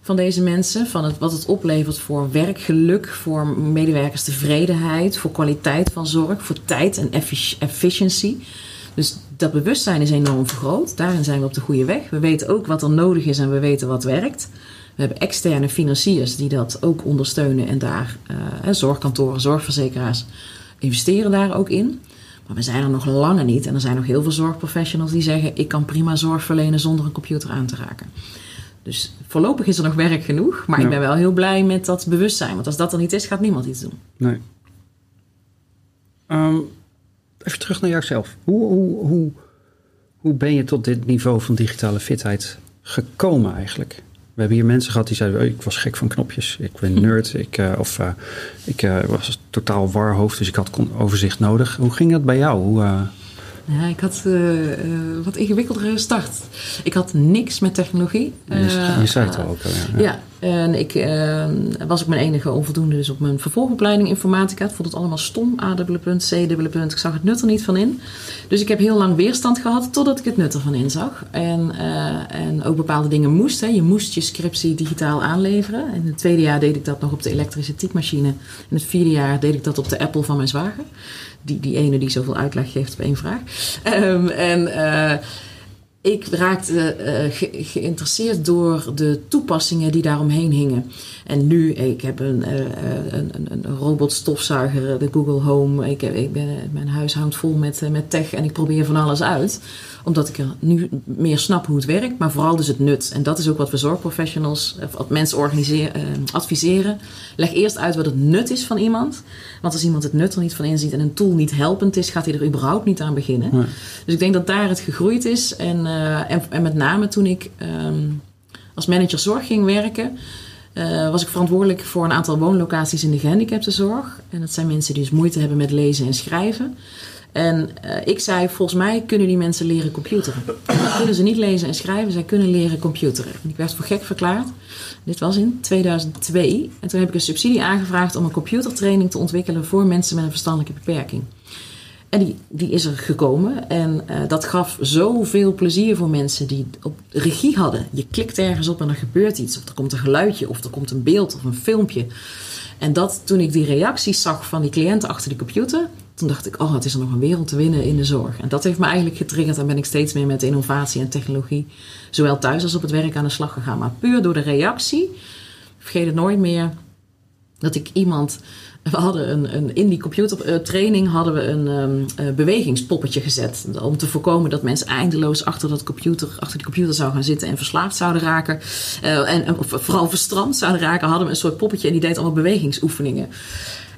van deze mensen, van het, wat het oplevert voor werkgeluk, voor medewerkerstevredenheid, voor kwaliteit van zorg, voor tijd en efficiëntie. Dus dat bewustzijn is enorm vergroot. Daarin zijn we op de goede weg. We weten ook wat er nodig is en we weten wat werkt. We hebben externe financiers die dat ook ondersteunen en daar uh, zorgkantoren, zorgverzekeraars investeren daar ook in. Maar we zijn er nog lange niet. En er zijn nog heel veel zorgprofessionals die zeggen: ik kan prima zorg verlenen zonder een computer aan te raken. Dus voorlopig is er nog werk genoeg. Maar ja. ik ben wel heel blij met dat bewustzijn. Want als dat er niet is, gaat niemand iets doen.
Nee. Um, even terug naar jouzelf. Hoe, hoe, hoe, hoe ben je tot dit niveau van digitale fitheid gekomen eigenlijk? We hebben hier mensen gehad die zeiden: oh, ik was gek van knopjes, ik ben nerd, ik, uh, of uh, ik uh, was totaal warhoofd, dus ik had overzicht nodig. Hoe ging dat bij jou? Hoe,
ja, ik had uh, wat ingewikkeldere start. Ik had niks met technologie.
Je, je, zei het al ook al,
ja. ja. En ik was ook mijn enige onvoldoende dus op mijn vervolgopleiding informatica. Ik vond het allemaal stom. A dubbele punt, C dubbele punt. Ik zag het nut er niet van in. Dus ik heb heel lang weerstand gehad totdat ik het nut ervan inzag. En, en ook bepaalde dingen moest. Hè. Je moest je scriptie digitaal aanleveren. In het tweede jaar deed ik dat nog op de elektrische typemachine. In het vierde jaar deed ik dat op de Apple van mijn zwager die, die ene die zoveel uitleg geeft op één vraag. Um, en uh, ik raakte ge geïnteresseerd door de toepassingen die daaromheen hingen. En nu, ik heb een, uh, een, een, een robotstofzuiger, de Google Home. Ik, heb, ik ben, mijn huis hangt vol met, met tech en ik probeer van alles uit. Omdat ik er nu meer snap hoe het werkt, maar vooral dus het nut. En dat is ook wat we zorgprofessionals, of wat mensen organiseren, adviseren. Leg eerst uit wat het nut is van iemand. Want als iemand het nut er niet van inziet en een tool niet helpend is, gaat hij er überhaupt niet aan beginnen. Nee. Dus ik denk dat daar het gegroeid is. En, uh, en, en, met name toen ik um, als manager zorg ging werken, uh, was ik verantwoordelijk voor een aantal woonlocaties in de gehandicaptenzorg. En dat zijn mensen die dus moeite hebben met lezen en schrijven. En uh, ik zei, volgens mij kunnen die mensen leren computeren. Dan kunnen ze niet lezen en schrijven, zij kunnen leren computeren. En ik werd voor gek verklaard. Dit was in 2002. En toen heb ik een subsidie aangevraagd om een computertraining te ontwikkelen voor mensen met een verstandelijke beperking. Die, is er gekomen. En uh, dat gaf zoveel plezier voor mensen die op regie hadden. Je klikt ergens op en er gebeurt iets. Of er komt een geluidje, of er komt een beeld of een filmpje. En dat toen ik die reacties zag van die cliënten achter die computer, toen dacht ik, oh, het is er nog een wereld te winnen in de zorg. En dat heeft me eigenlijk getriggerd en ben ik steeds meer met innovatie en technologie, zowel thuis als op het werk, aan de slag gegaan. Maar puur door de reactie, vergeet het nooit meer, dat ik iemand. We hadden een, een in die computertraining hadden we een um, bewegingspoppetje gezet. Om te voorkomen dat mensen eindeloos achter, dat computer, achter die computer zouden gaan zitten en verslaafd zouden raken. Uh, en, en vooral verstramd zouden raken, hadden we een soort poppetje en die deed allemaal bewegingsoefeningen.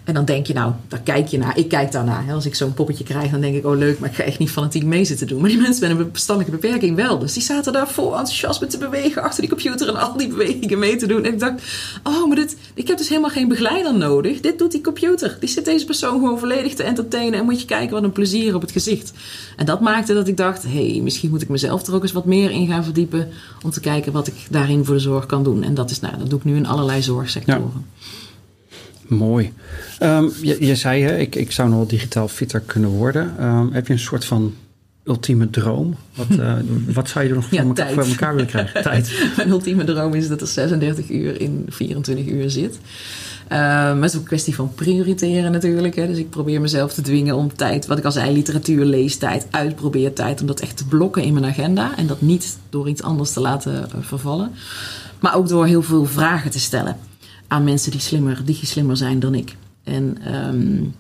En dan denk je, nou, daar kijk je naar. Ik kijk daarnaar. Als ik zo'n poppetje krijg, dan denk ik, oh leuk, maar ik ga echt niet fanatiek mee zitten doen. Maar die mensen met een verstandelijke beperking wel. Dus die zaten daar vol enthousiast met te bewegen achter die computer en al die bewegingen mee te doen. En ik dacht, oh, maar dit, ik heb dus helemaal geen begeleider nodig. Dit doet die computer. Die zit deze persoon gewoon volledig te entertainen. En moet je kijken wat een plezier op het gezicht. En dat maakte dat ik dacht, hé, hey, misschien moet ik mezelf er ook eens wat meer in gaan verdiepen. Om te kijken wat ik daarin voor de zorg kan doen. En dat is, nou, dat doe ik nu in allerlei zorgsectoren.
Mooi. Um, je, je, zei, hè, ik, ik zou nog wel digitaal fitter kunnen worden. Um, heb je een soort van ultieme droom? Wat, uh, wat zou je er nog
ja,
voor, elkaar, voor, elkaar, willen krijgen? Tijd.
Mijn ultieme droom is dat er 36 uur in 24 uur zit. Um, maar het is ook een kwestie van prioriteren natuurlijk. Hè. Dus ik probeer mezelf te dwingen om tijd, wat ik al zei, literatuur, leestijd, uitprobeertijd, om dat echt te blokken in mijn agenda. En dat niet door iets anders te laten uh, vervallen. Maar ook door heel veel vragen te stellen aan mensen die slimmer, die slimmer zijn dan ik. En um,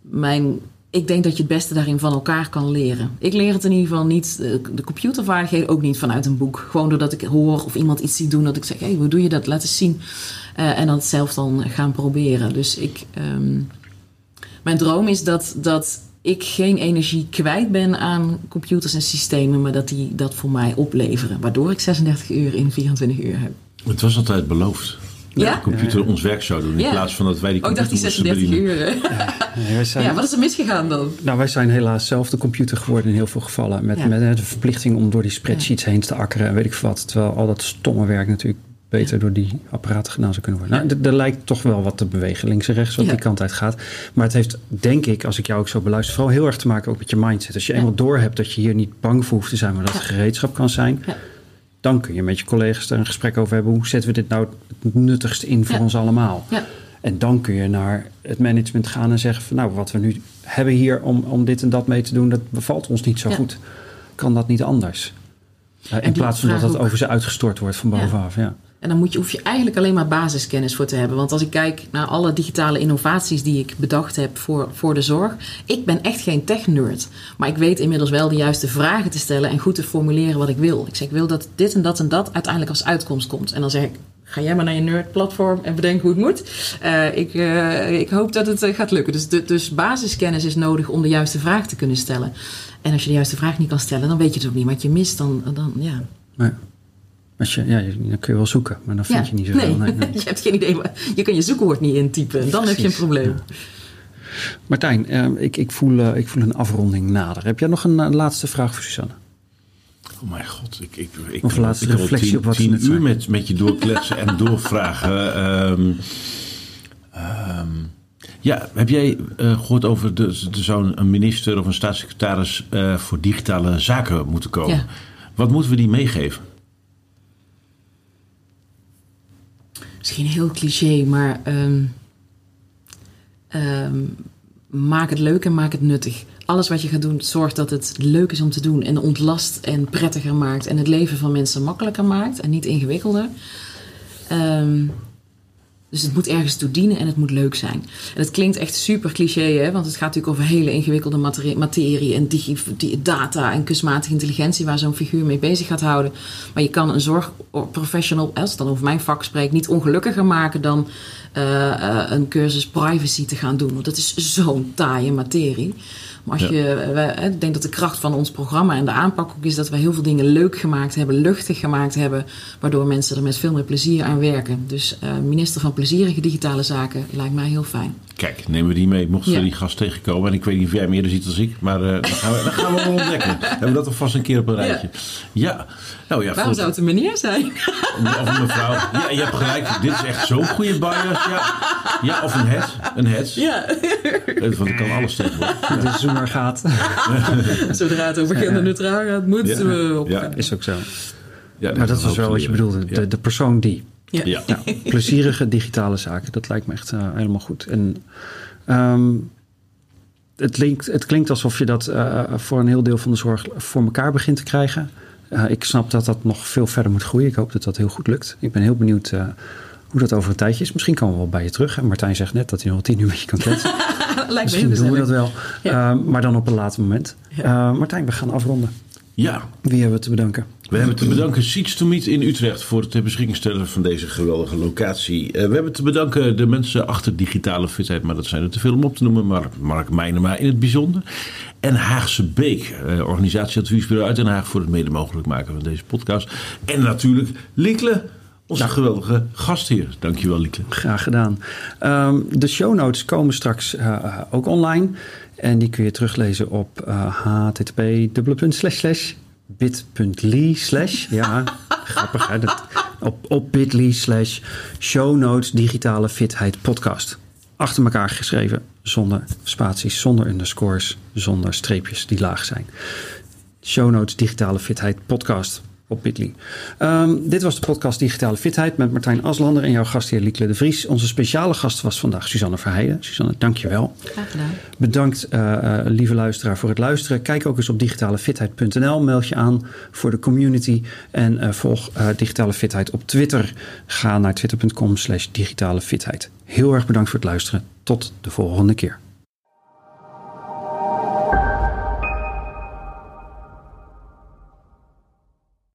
mijn ik denk dat je het beste daarin van elkaar kan leren. Ik leer het in ieder geval niet, eh, de computervaardigheden ook niet vanuit een boek. Gewoon doordat ik hoor of iemand iets ziet doen, dat ik zeg: hé, hey, hoe doe je dat? Laat eens zien. Uh, en dan zelf dan gaan proberen. Dus ik, um, mijn droom is dat, dat ik geen energie kwijt ben aan computers en systemen, maar dat die dat voor mij opleveren. Waardoor ik 36 uur in 24 uur heb.
Het was altijd beloofd. Dat
Ja?
de computer ons werk zou doen. In
Ja.
plaats van dat wij die
Oh, ik dacht
computer
die
moesten
36
bedienen.
uur.
wij zijn,
Ja, wat is er misgegaan dan?
Nou, wij zijn helaas zelf de computer geworden in heel veel gevallen. Met,
Ja.
met de verplichting om door die spreadsheets heen te akkeren en weet ik veel wat. Terwijl al dat stomme werk natuurlijk beter door die apparaten gedaan zou kunnen worden. Nou, er- lijkt toch wel wat te bewegen, links en rechts, wat
Ja.
die kant uit gaat. Maar het heeft, denk ik, als ik jou ook zo beluister, vooral heel erg te maken ook met je mindset. Als je
Ja.
eenmaal doorhebt dat je hier niet bang voor hoeft te zijn, maar dat het gereedschap kan zijn.
Ja.
Dan kun je met je collega's er een gesprek over hebben. Hoe zetten we dit nou het nuttigste in voor
Ja.
ons allemaal?
Ja.
En dan kun je naar het management gaan en zeggen van nou, wat we nu hebben hier om, om dit en dat mee te doen, dat bevalt ons niet zo
Ja.
goed. Kan dat niet anders? Uh, in plaats van dat
ook.
over ze uitgestort wordt van bovenaf. Ja.
En dan moet je, hoef je eigenlijk alleen maar basiskennis voor te hebben. Want als ik kijk naar alle digitale innovaties die ik bedacht heb voor, voor de zorg. Ik ben echt geen tech-nerd. Maar ik weet inmiddels wel de juiste vragen te stellen en goed te formuleren wat ik wil. Ik zeg, ik wil dat dit en dat en dat uiteindelijk als uitkomst komt. En dan zeg ik, ga jij maar naar je nerd-platform en bedenk hoe het moet. Eh, ik, eh, ik hoop dat het eh, gaat lukken. Dus, dus basiskennis is nodig om de juiste vraag te kunnen stellen. En als je de juiste vraag niet kan stellen, dan weet je het ook niet. Wat je mist, dan, dan ja.
Als je, ja, dan kun je wel zoeken, maar dan vind
Ja,
je niet zoveel.
Nee,
Nee, nee.
je hebt geen idee. Maar je kan je zoekwoord niet intypen. En dan heb je een probleem.
Martijn, eh, ik, ik, voel, eh, ik voel een afronding nader. Heb jij nog een, eh, laatste vraag voor Suzanne?
Oh mijn god, ik, ik, ik,
Of laatste
ik
reflectie
tien,
op wat
tien uur met, met je doorkletsen en doorvragen. Ehm, ehm, ja, heb jij eh, gehoord over de, er zou een minister of een staatssecretaris eh, voor digitale zaken moeten komen?
Ja.
Wat moeten we die meegeven?
Misschien heel cliché, maar ehm, ehm, maak het leuk en maak het nuttig. Alles wat je gaat doen, zorg dat het leuk is om te doen. En ontlast en prettiger maakt. En het leven van mensen makkelijker maakt en niet ingewikkelder. Ehm, dus het moet ergens toe dienen en het moet leuk zijn. En het klinkt echt super cliché, hè? want het gaat natuurlijk over hele ingewikkelde materie, en digi, di- data en kunstmatige intelligentie, waar zo'n figuur mee bezig gaat houden. Maar je kan een zorgprofessional, als het dan over mijn vak spreekt, niet ongelukkiger maken dan eh, eh, een cursus privacy te gaan doen. Want dat is zo'n taaie materie. Maar als
Ja.
je, eh, wij- ik denk dat de kracht van ons programma en de aanpak ook is dat we heel veel dingen leuk gemaakt hebben, luchtig gemaakt hebben, waardoor mensen er met veel meer plezier aan werken. Dus eh, minister van Plezierige Digitale Zaken lijkt mij heel fijn.
Kijk, nemen we die mee. Mochten we
Ja.
die gast tegenkomen. En ik weet niet of jij meer ziet dan ik. Maar eh, dan, gaan we, dan gaan we wel ontdekken. Hebben we dat alvast een keer op een rijtje. Ja. Nou ja,
Waarom zou het een meneer zijn?
Of een mevrouw. Ja, je hebt gelijk. Dit is echt zo'n goede bias. Ja. ja, of een het. Een het.
ja,
Want ik kan alles tegenwoordig.
De zoemer gaat.
zodra het over genderneutraal gaat, moeten we op.
Ja.
Is ook zo.
Ja,
Maar dat was wel wat je bedoelde. De, de persoon die.
Ja.
Ja.
Ja, plezierige digitale zaken. Dat lijkt me echt eh, helemaal goed. En ehm, het, klinkt, het klinkt alsof je dat eh, voor een heel deel van de zorg voor elkaar begint te krijgen. Eh, ik snap dat dat nog veel verder moet groeien. Ik hoop dat dat heel goed lukt. Ik ben heel benieuwd eh, hoe dat over een tijdje is. Misschien komen we wel bij je terug. En Martijn zegt net dat hij nog wel tien uur met je kan kletsen.
Lijkt me
Misschien doen we dat wel.
Ja.
Eh, maar dan op een later moment. Eh, Martijn, we gaan afronden.
Ja,
Wie hebben we te bedanken?
we hebben te bedanken Seats to Meet in Utrecht voor het ter beschikking stellen van deze geweldige locatie. Eh, we hebben te bedanken de mensen achter digitale fitheid, maar dat zijn er te veel om op te noemen. Maar Mark Meijnema in het bijzonder. En Haagse Beek, eh, organisatieadviesbureau uit Den Haag voor het mede mogelijk maken van deze podcast. En natuurlijk Liekle, onze geweldige gastheer. Dankjewel Liekle.
Graag gedaan. Ehm, de show notes komen straks eh, eh, ook online. En die kun je teruglezen op eh http bit.ly slash ja grappig hè dat, op, op bit.ly slash show notes digitale fitheid podcast achter elkaar geschreven zonder spaties zonder underscores zonder streepjes die laag zijn show notes digitale fitheid podcast op Bitly. Ehm, dit was de podcast Digitale Fitheid met Martijn Aslander en jouw gastheer Liekle de Vries. Onze speciale gast was vandaag Suzanne Verheijden. Suzanne, dank je wel.
Graag gedaan.
Bedankt, eh, eh, lieve luisteraar, voor het luisteren. Kijk ook eens op digitalefitheid.nl. Meld je aan voor de community. En eh, volg Digitale Fitheid op Twitter. Ga naar twitter.com slash digitale fitheid. Heel erg bedankt voor het luisteren. Tot de volgende keer.